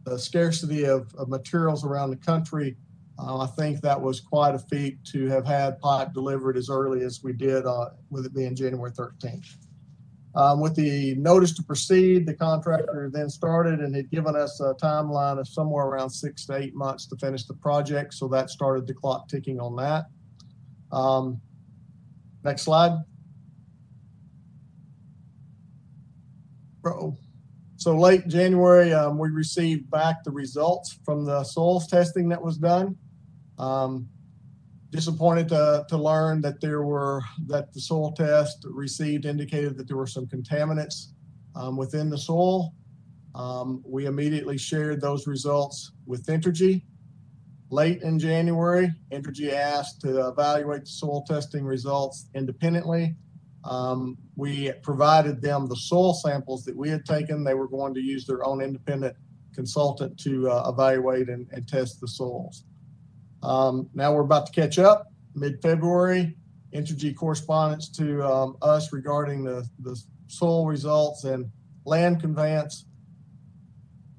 the scarcity of, of materials around the country, uh, I think that was quite a feat to have had pipe delivered as early as we did, uh, with it being January 13th. Um, with the notice to proceed, the contractor then started and had given us a timeline of somewhere around six to eight months to finish the project. So that started the clock ticking on that. Um, next slide. Bro. So late January, um, we received back the results from the soils testing that was done. Um, disappointed to, to learn that there were that the soil test received indicated that there were some contaminants um, within the soil. Um, we immediately shared those results with Entergy. Late in January, Entergy asked to evaluate the soil testing results independently. Um, we provided them the soil samples that we had taken. They were going to use their own independent consultant to uh, evaluate and, and test the soils. Um, now we're about to catch up. Mid-February, Entergy correspondence to um, us regarding the, the soil results and land conveyance.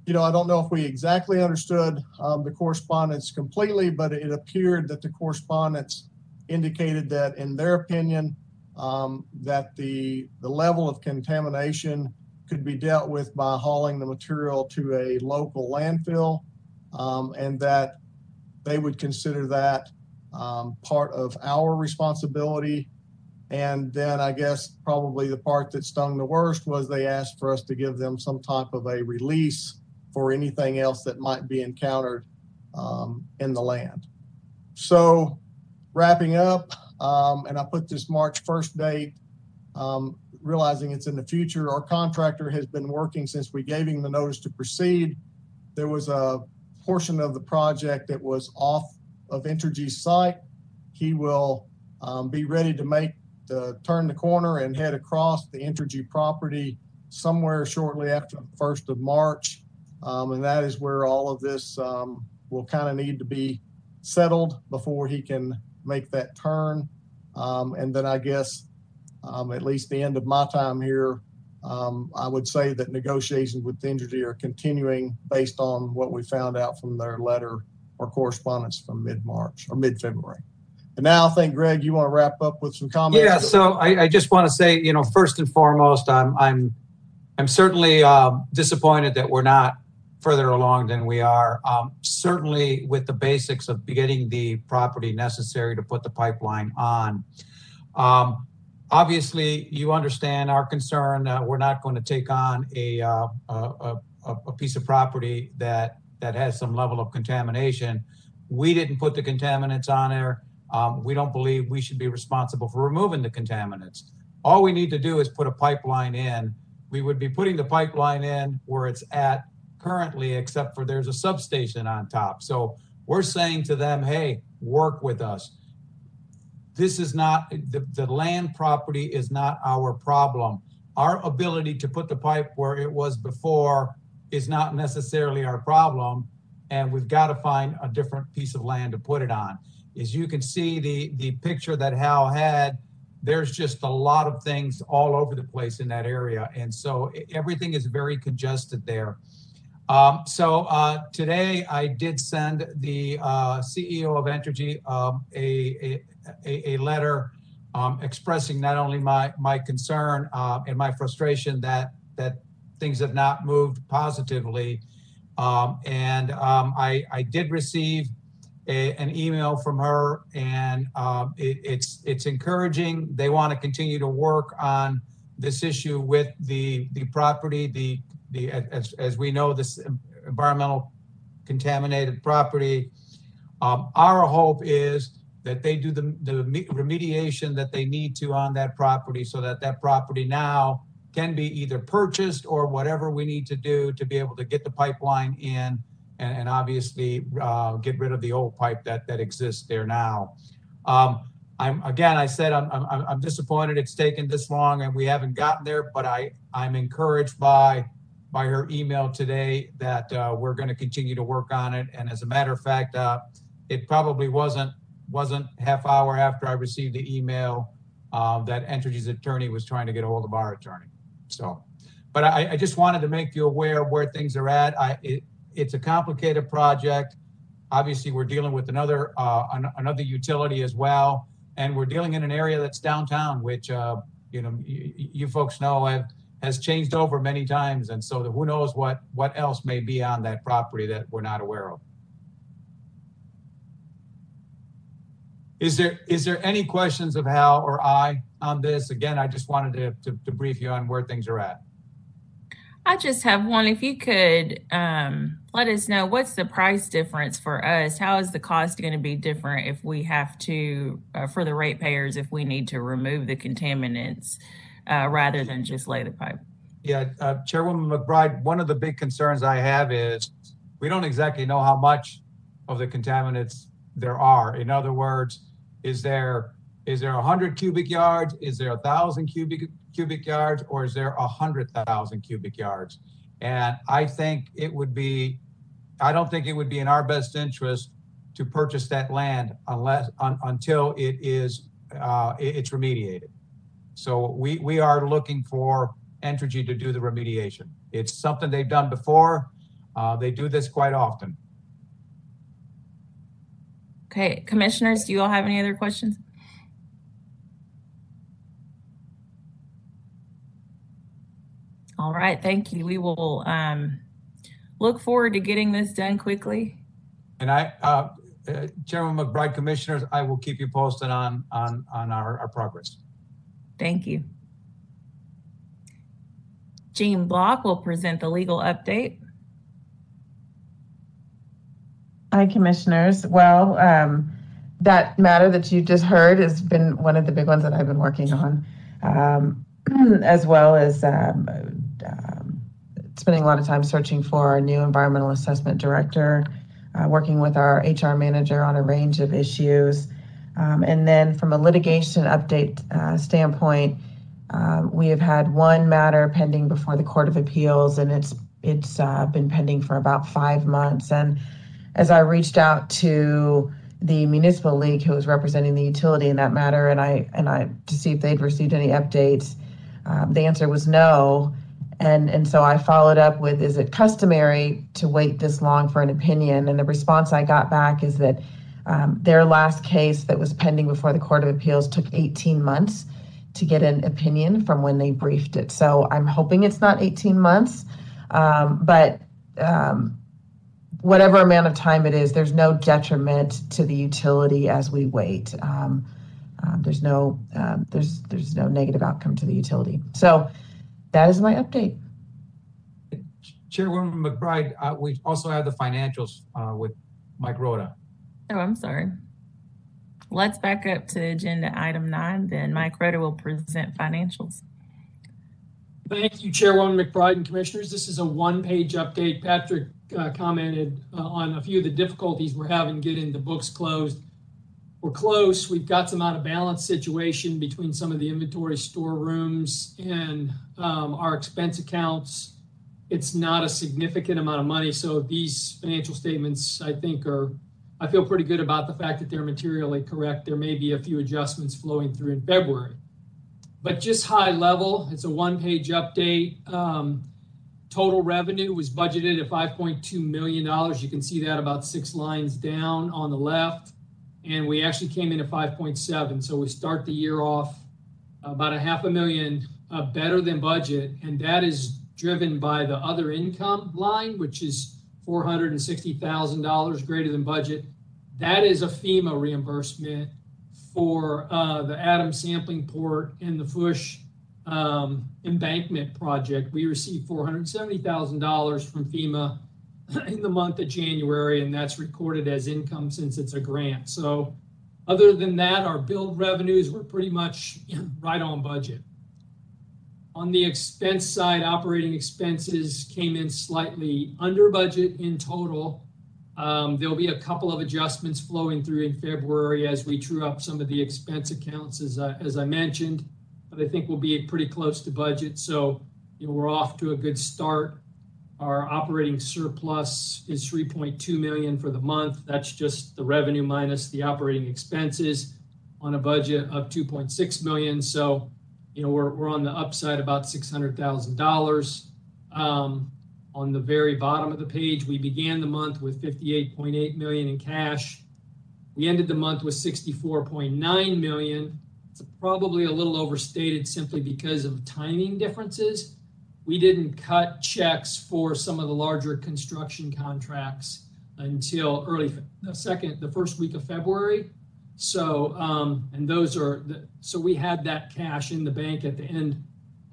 You know, I don't know if we exactly understood um, the correspondence completely, but it appeared that the correspondence indicated that, in their opinion, um, that the the level of contamination could be dealt with by hauling the material to a local landfill, um, and that they would consider that um, part of our responsibility. And then I guess probably the part that stung the worst was they asked for us to give them some type of a release for anything else that might be encountered um, in the land. So wrapping up, um, and I put this March 1st date, um, realizing it's in the future. Our contractor has been working since we gave him the notice to proceed. There was a portion of the project that was off of Entergy's site. He will um, be ready to make the turn the corner and head across the Entergy property somewhere shortly after the first of March. Um, and that is where all of this um, will kind of need to be settled before he can make that turn. Um, and then I guess um, at least the end of my time here, um, I would say that negotiations with Entergy are continuing based on what we found out from their letter or correspondence from mid-March or mid-February. And now I think, Greg, you want to wrap up with some comments? Yeah, so I, I just want to say, you know, first and foremost, I'm I'm I'm certainly uh, disappointed that we're not further along than we are. Um, certainly, with the basics of getting the property necessary to put the pipeline on. Um, obviously, you understand our concern. Uh, we're not going to take on a, uh, a, a, a piece of property that that has some level of contamination. We didn't put the contaminants on there. Um, we don't believe we should be responsible for removing the contaminants. All we need to do is put a pipeline in. We would be putting the pipeline in where it's at currently, except for there's a substation on top. So we're saying to them, hey, work with us. This is not, the, the land property is not our problem. Our ability to put the pipe where it was before is not necessarily our problem. And we've got to find a different piece of land to put it on. As you can see, the, the picture that Hal had, there's just a lot of things all over the place in that area. And so everything is very congested there. Um, so uh, today I did send the uh, CEO of Entergy um, a, a, a, letter um, expressing not only my, my concern uh, and my frustration that, that things have not moved positively. Um, and um, I, I did receive a, an email from her and um, it, it's, it's encouraging. They want to continue to work on this issue with the, the property, the the, as, as we know, this environmental contaminated property. Um, our hope is that they do the, the remediation that they need to on that property so that that property now can be either purchased or whatever we need to do to be able to get the pipeline in and, and obviously uh, get rid of the old pipe that, that exists there now. Um, I'm again, I said I'm, I'm, I'm disappointed it's taken this long and we haven't gotten there, but I, I'm encouraged by by her email today that uh, we're going to continue to work on it. And as a matter of fact, uh, it probably wasn't, wasn't half hour after I received the email uh, that Entergy's attorney was trying to get a hold of our attorney. So, but I, I just wanted to make you aware where things are at. I, it, it's a complicated project. Obviously, we're dealing with another, uh, an- another utility as well. And we're dealing in an area that's downtown, which, uh, you know, you, you folks know have, has changed over many times. And so who knows what, what else may be on that property that we're not aware of. Is there, is there any questions of Hal or I on this? Again, I just wanted to, to, to brief you on where things are at. I just have one. If you could um, let us know what's the price difference for us? How is the cost going to be different if we have to, uh, for the ratepayers, if we need to remove the contaminants uh, rather than just lay the pipe? Yeah, uh, Chairwoman McBride, one of the big concerns I have is we don't exactly know how much of the contaminants there are. In other words, is there is there a hundred cubic yards? Is there a thousand cubic cubic yards, or is there a hundred thousand cubic yards? And I think it would be, I don't think it would be in our best interest to purchase that land unless un, until it is uh, it- it's remediated. So we we are looking for Entergy to do the remediation. It's something they've done before. Uh, they do this quite often. Okay, commissioners, do you all have any other questions? All right, thank you. We will um, look forward to getting this done quickly. And I, uh, uh, Chairman McBride, Commissioners, I will keep you posted on, on, on our, our progress. Thank you. Jean Block will present the legal update. Hi, Commissioners. Well, um, that matter that you just heard has been one of the big ones that I've been working on, um, as well as um, um, spending a lot of time searching for our new environmental assessment director, uh, working with our HR manager on a range of issues. Um, and then from a litigation update uh, standpoint, um, we have had one matter pending before the Court of Appeals, and it's uh, been pending for about five months. And as I reached out to the municipal league who was representing the utility in that matter, and I and I to see if they'd received any updates, um, the answer was no. And and so I followed up with, is it customary to wait this long for an opinion? And the response I got back is that their last case that was pending before the Court of Appeals took 18 months to get an opinion from when they briefed it. So I'm hoping it's not 18 months, um, but um, whatever amount of time it is, there's no detriment to the utility as we wait. Um, um, there's no um, there's there's no negative outcome to the utility. So that is my update. Chairwoman McBride, uh, we also have the financials uh, with Mike Rhoda. Oh, I'm sorry. Let's back up to agenda item nine, then Mike Rhoda will present financials. Thank you, Chairwoman McBride and Commissioners. This is a one-page update. Patrick uh, commented uh, on a few of the difficulties we're having getting the books closed. We're close. We've got some out of balance situation between some of the inventory storerooms and um, our expense accounts. It's not a significant amount of money, so these financial statements, I think, are. I feel pretty good about the fact that they're materially correct. There may be a few adjustments flowing through in February but just high level, it's a one page update. Um, total revenue was budgeted at $5.2 million. You can see that about six lines down on the left. And we actually came in at 5.7. So we start the year off about a half a million uh, better than budget. And that is driven by the other income line, which is $460,000 greater than budget. That is a FEMA reimbursement for uh, the Adams sampling port and the Fourche um, embankment project. We received $470,000 from FEMA in the month of January, and that's recorded as income since it's a grant. So, other than that, our build revenues were pretty much right on budget. On the expense side, operating expenses came in slightly under budget in total. Um, there'll be a couple of adjustments flowing through in February as we true up some of the expense accounts, as I, as I mentioned. But I think we'll be pretty close to budget, so you know we're off to a good start. Our operating surplus is 3.2 million for the month. That's just the revenue minus the operating expenses on a budget of 2.6 million. So, you know, we're, we're on the upside about $600,000. Um, on the very bottom of the page, we began the month with 58.8 million in cash. We ended the month with 64.9 million. It's probably a little overstated simply because of timing differences. We didn't cut checks for some of the larger construction contracts until early the second, the first week of February. So, um, and those are the, so we had that cash in the bank at the end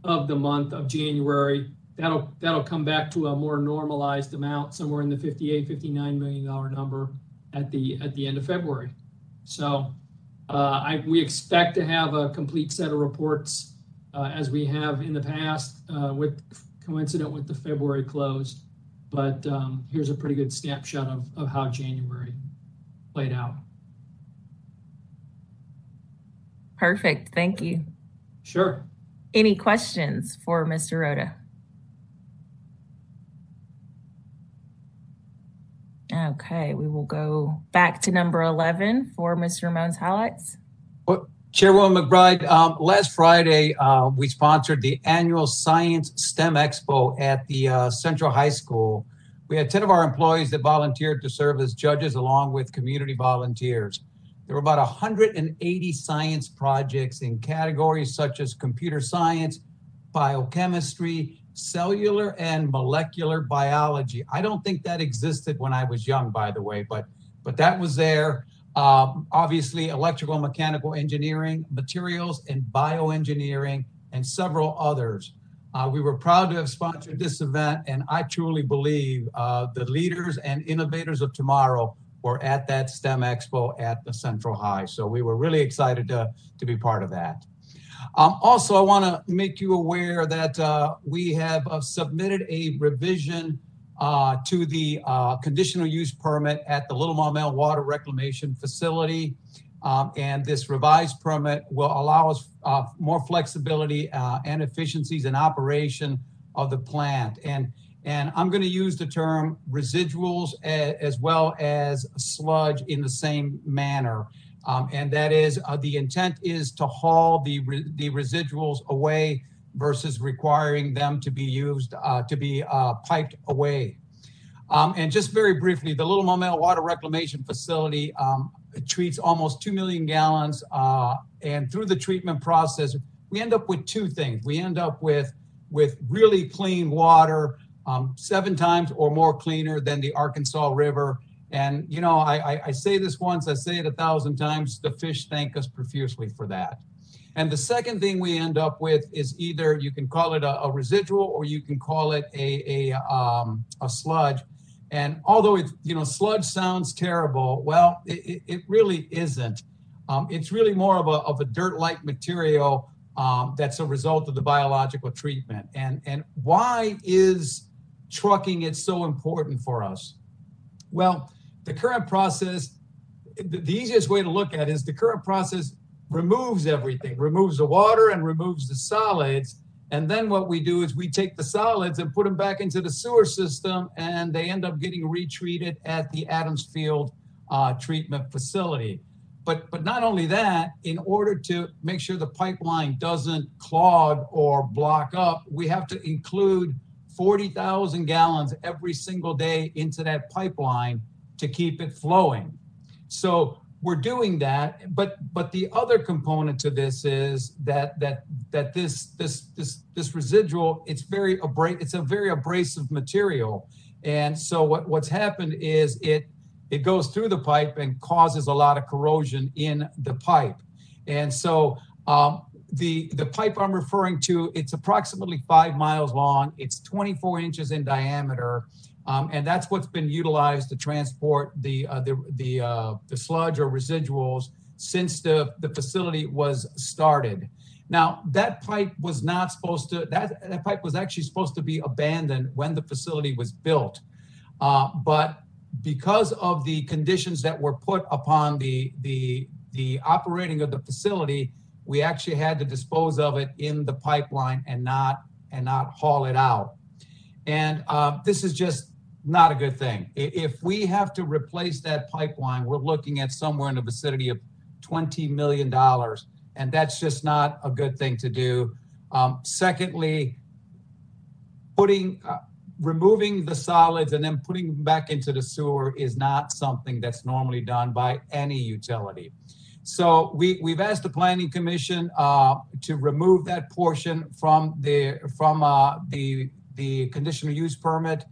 of the month of January. That'll that'll come back to a more normalized amount, somewhere in the 58, 59 million dollar number at the at the end of February. So, uh, I we expect to have a complete set of reports uh, as we have in the past, uh, with coincident with the February close. But um, here's a pretty good snapshot of, of how January played out. Perfect. Thank you. Sure. Any questions for Mr. Rhoda? Okay, we will go back to number 11 for Mr. Ramon's highlights. Chairwoman McBride, um, last Friday, uh, we sponsored the annual Science STEM Expo at the uh, Central High School. We had 10 of our employees that volunteered to serve as judges along with community volunteers. There were about 180 science projects in categories such as computer science, biochemistry, cellular and molecular biology. I don't think that existed when I was young, by the way, but but that was there. Um, obviously, electrical and mechanical engineering, materials and bioengineering, and several others. Uh, we were proud to have sponsored this event, and I truly believe uh, the leaders and innovators of tomorrow were at that STEM Expo at the Central High. So we were really excited to, to be part of that. Um, also, I want to make you aware that uh, we have uh, submitted a revision uh, to the uh, conditional use permit at the Little Maumelle Water Reclamation Facility. Um, and this revised permit will allow us uh, more flexibility uh, and efficiencies in operation of the plant. And, and I'm going to use the term residuals as, well as sludge in the same manner. Um, and that is uh, the intent is to haul the, re- the residuals away versus requiring them to be used uh, to be uh, piped away. Um, and just very briefly, the Little Maumelle Water Reclamation Facility um, treats almost 2 million gallons. Uh, and through the treatment process, we end up with two things. We end up with, with really clean water, um, seven times or more cleaner than the Arkansas River. And, you know, I, I, I say this once, I say it a thousand times, the fish thank us profusely for that. And the second thing we end up with is either you can call it a, a residual or you can call it a, a, um, a sludge. And although it, you know, sludge sounds terrible, well, it, it really isn't. Um, it's really more of a, of a dirt-like material um, that's a result of the biological treatment. And, and why is trucking it's so important for us? Well, the current process, the, easiest way to look at it is the current process removes everything, removes the water and removes the solids. And then what we do is we take the solids and put them back into the sewer system, and they end up getting retreated at the Adams Field uh, treatment facility. But but not only that, in order to make sure the pipeline doesn't clog or block up, we have to include 40,000 gallons every single day into that pipeline to keep it flowing. So we're doing that but but the other component to this is that that that this this this this residual it's very abra- it's a very abrasive material and so what what's happened is it it goes through the pipe and causes a lot of corrosion in the pipe and so um, the the pipe i'm referring to it's approximately five miles long. It's 24 inches in diameter. Um, and that's what's been utilized to transport the uh, the the, uh, the sludge or residuals since the, the facility was started. Now that pipe was not supposed to that that pipe was actually supposed to be abandoned when the facility was built, uh, but because of the conditions that were put upon the the the operating of the facility, we actually had to dispose of it in the pipeline and not and not haul it out. And uh, this is just not a good thing. If we have to replace that pipeline, we're looking at somewhere in the vicinity of $20 million. And that's just not a good thing to do. Um, secondly, putting, uh, removing the solids and then putting them back into the sewer is not something that's normally done by any utility. So we, we've asked the planning commission, uh, to remove that portion from the, from, uh, the, the conditional use permit.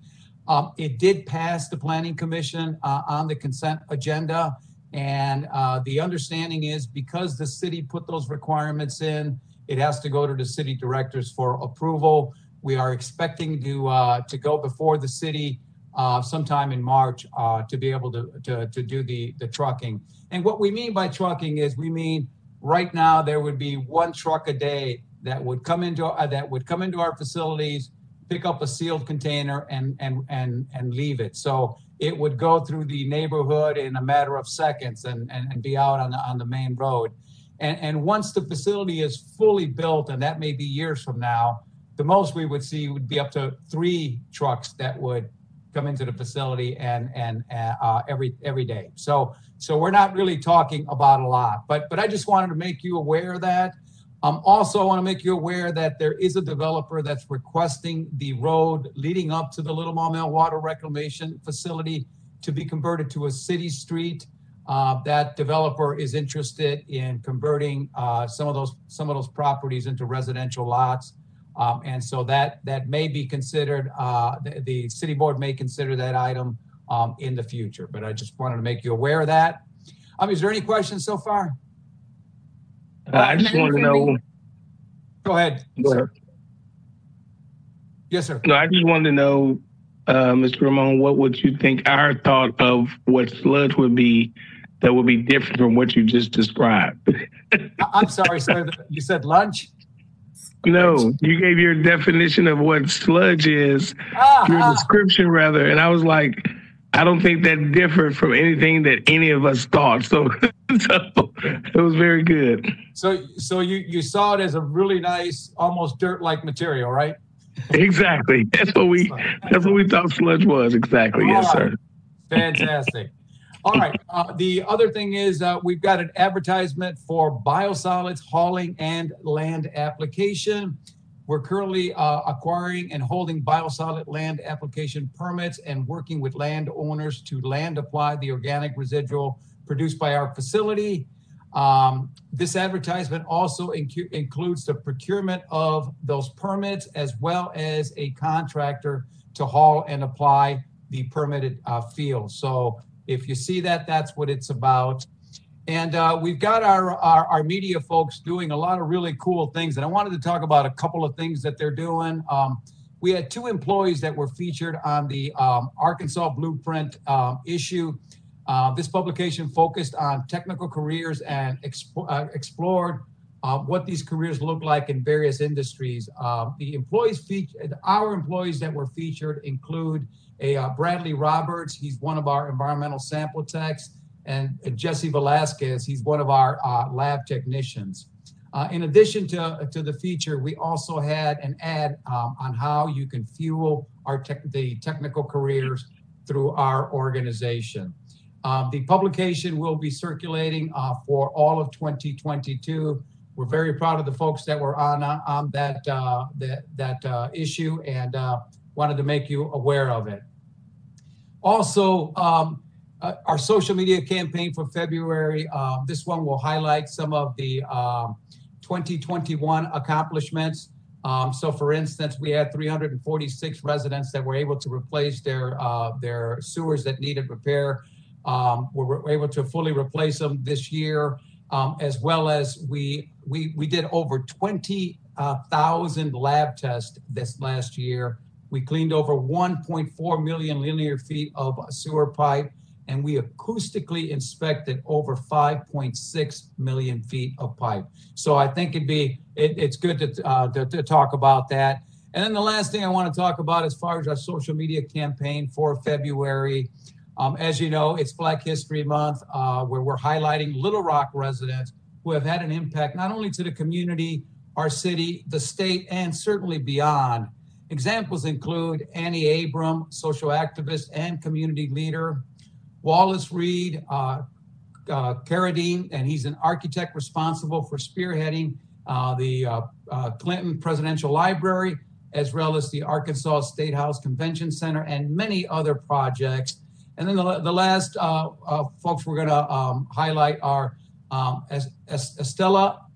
Um, it did pass the planning commission, uh, on the consent agenda. And, uh, the understanding is because the city put those requirements in, it has to go to the city directors for approval. We are expecting to, uh, to go before the city, uh, sometime in March, to be able to, to, to do the, the trucking. And what we mean by trucking is we mean right now there would be one truck a day that would come into, uh, that would come into our facilities, pick up a sealed container and, and, and, and leave it. So it would go through the neighborhood in a matter of seconds and, and, and be out on the, on the main road. And, and once the facility is fully built, and that may be years from now, the most we would see would be up to three trucks that would come into the facility and, and, uh, every, every day. So, so we're not really talking about a lot, but, but I just wanted to make you aware of that. Um, also, I want to make you aware that there is a developer that's requesting the road leading up to the Little Maumelle Water Reclamation Facility to be converted to a city street. Uh, that developer is interested in converting uh, some of those some of those properties into residential lots, um, and so that that may be considered. Uh, the, the city board may consider that item um, in the future. But I just wanted to make you aware of that. Um, is there any questions so far? Uh, I just want to know. Go ahead. Go ahead. Yes, sir. No, I just wanted to know, uh, Mr. Ramon, what would you think our thought of what sludge would be that would be different from what you just described? I- I'm sorry, sir. You said lunch? No, you gave your definition of what sludge is, Ah, your ah. description rather, and I was like, I don't think that differed from anything that any of us thought. So, so it was very good. So, so you, you saw it as a really nice, almost dirt-like material, right? Exactly. That's what we. That's what we thought sludge was. Exactly. Yes, sir. Fantastic. All right. Uh, the other thing is uh, we've got an advertisement for biosolids hauling and land application. We're currently uh, acquiring and holding biosolid land application permits and working with landowners to land apply the organic residual produced by our facility. Um, this advertisement also incu- includes the procurement of those permits as well as a contractor to haul and apply the permitted uh, field. So if you see that, that's what it's about. And uh, we've got our, our, our media folks doing a lot of really cool things. And I wanted to talk about a couple of things that they're doing. Um, we had two employees that were featured on the um, Arkansas Blueprint um, issue. Uh, this publication focused on technical careers and expo- uh, explored uh, what these careers look like in various industries. Uh, the employees featured, our employees that were featured include a uh, Bradley Roberts. He's one of our environmental sample techs, and Jesse Velasquez. He's one of our uh, lab technicians. Uh, in addition to, to the feature, we also had an ad um, on how you can fuel our the technical careers through our organization. Um, the publication will be circulating uh, for all of 2022. We're very proud of the folks that were on uh, on that uh, that that uh, issue and uh, wanted to make you aware of it. Also, um, uh, our social media campaign for February. Uh, this one will highlight some of the um, 2021 accomplishments. Um, so, for instance, we had 346 residents that were able to replace their uh, their sewers that needed repair. Um, we were able to fully replace them this year, um, as well as we we we did over 20,000 lab tests this last year. We cleaned over 1.4 million linear feet of sewer pipe, and we acoustically inspected over 5.6 million feet of pipe. So I think it'd be it, it's good to, uh, to to talk about that. And then the last thing I want to talk about, as far as our social media campaign for February, um, as you know, it's Black History Month, uh, where we're highlighting Little Rock residents who have had an impact not only to the community, our city, the state, and certainly beyond. Examples include Annie Abram, social activist and community leader, Wallace Reed, uh, uh, Carradine, and he's an architect responsible for spearheading uh, the uh, uh, Clinton Presidential Library, as well as the Arkansas State House Convention Center, and many other projects. And then the, the last uh, folks we're going to um, highlight are um, Es- Es- Estella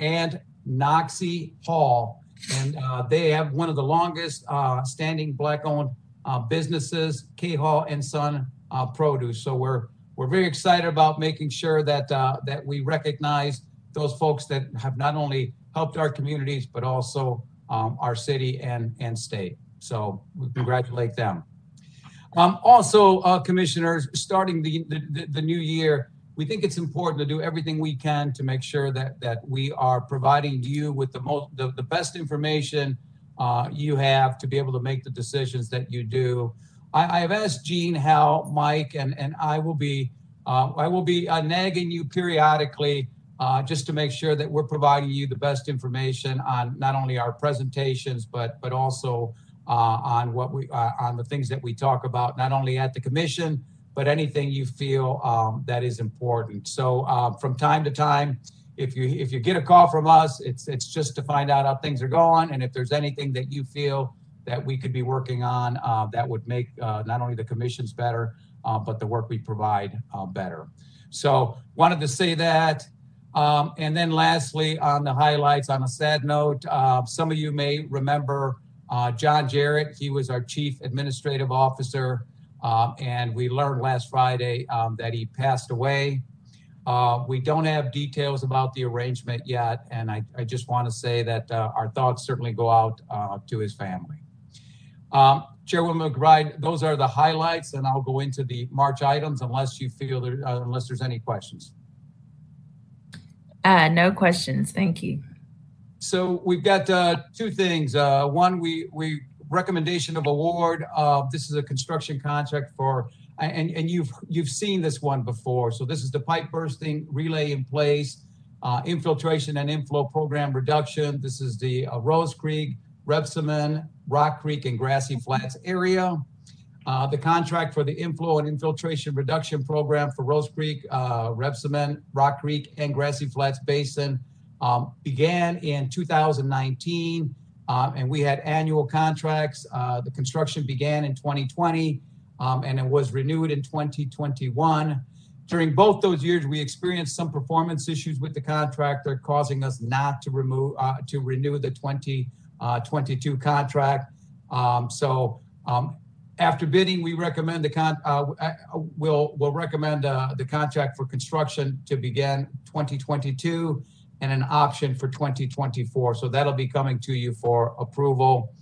and Knoxie Hall. And uh, they have one of the longest uh, standing Black-owned uh, businesses, K Hall and Son uh, Produce. So we're we're very excited about making sure that uh, that we recognize those folks that have not only helped our communities but also um, our city and and state. So we congratulate them. Um, also, uh, commissioners, starting the, the the new year, we think it's important to do everything we can to make sure that that we are providing you with the most the, the best information uh, you have to be able to make the decisions that you do. I, I have asked Jean, Hal, Mike, and and I will be uh, I will be uh, nagging you periodically uh, just to make sure that we're providing you the best information on not only our presentations but but also uh, on what we uh, on the things that we talk about not only at the commission but anything you feel um, that is important. So uh, from time to time, if you if you get a call from us, it's it's just to find out how things are going, and if there's anything that you feel that we could be working on uh, that would make uh, not only the commissions better, uh, but the work we provide uh, better. So wanted to say that. Um, and then lastly, on the highlights, on a sad note, uh, some of you may remember John Jarrett. He was our chief administrative officer. Um, and we learned last Friday um, that he passed away. Uh, we don't have details about the arrangement yet, and I, I just want to say that uh, our thoughts certainly go out uh, to his family. Um, Chairwoman McBride, those are the highlights, and I'll go into the March items unless you feel there, uh, unless there's any questions. Uh, no questions. Thank you. So we've got uh, two things. Uh, one, we we recommendation of award. Uh, this is a construction contract for, and, and you've you've seen this one before. So this is the pipe bursting relay in place, uh, infiltration and inflow program reduction. This is the uh, Rose Creek, Rebsamen, Rock Creek, and Grassy Flats area. Uh, the contract for the inflow and infiltration reduction program for Rose Creek, uh, Rock Creek, and Grassy Flats Basin um, began in 2019. Um, and we had annual contracts. Uh, the construction began in 2020 um, and it was renewed in 2021. During both those years, we experienced some performance issues with the contractor, causing us not to remove uh, to renew the 2022 contract. Um, so um, after bidding, we recommend the con uh, we'll we'll recommend uh, the contract for construction to begin 2022 and an option for 2024. So that'll be coming to you for approval.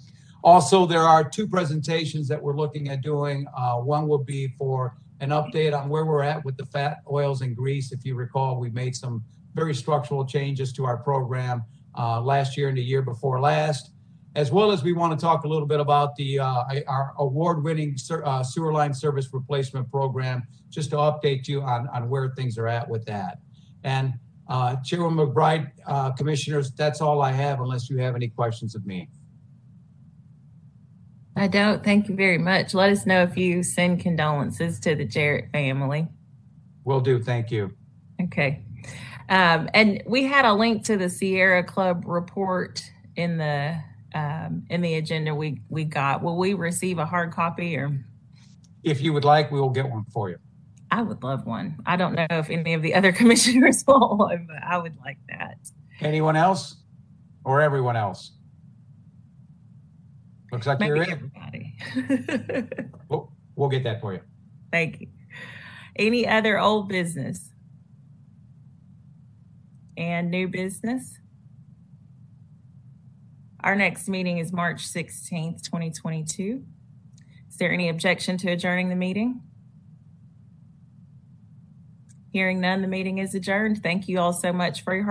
Also, there are two presentations that we're looking at doing. Uh, one will be for an update on where we're at with the fat oils and grease. If you recall, we made some very structural changes to our program uh, last year and the year before last, as well as we want to talk a little bit about the uh, our award-winning uh, sewer line service replacement program, just to update you on, on where things are at with that. And uh, Chairwoman McBride, uh, Commissioners, that's all I have unless you have any questions of me. I don't. Thank you very much. Let us know if you send condolences to the Jarrett family. Will do. Thank you. Okay. Um, and we had a link to the Sierra Club report in the um, in the agenda we we got. Will we receive a hard copy or? If you would like, we will get one for you. I would love one. I don't know if any of the other commissioners want one, but I would like that. Anyone else or everyone else? Looks like Maybe you're in. everybody. We'll, we'll get that for you. Thank you. Any other old business? And new business? Our next meeting is March 16th, 2022. Is there any objection to adjourning the meeting? Hearing none, the meeting is adjourned. Thank you all so much for your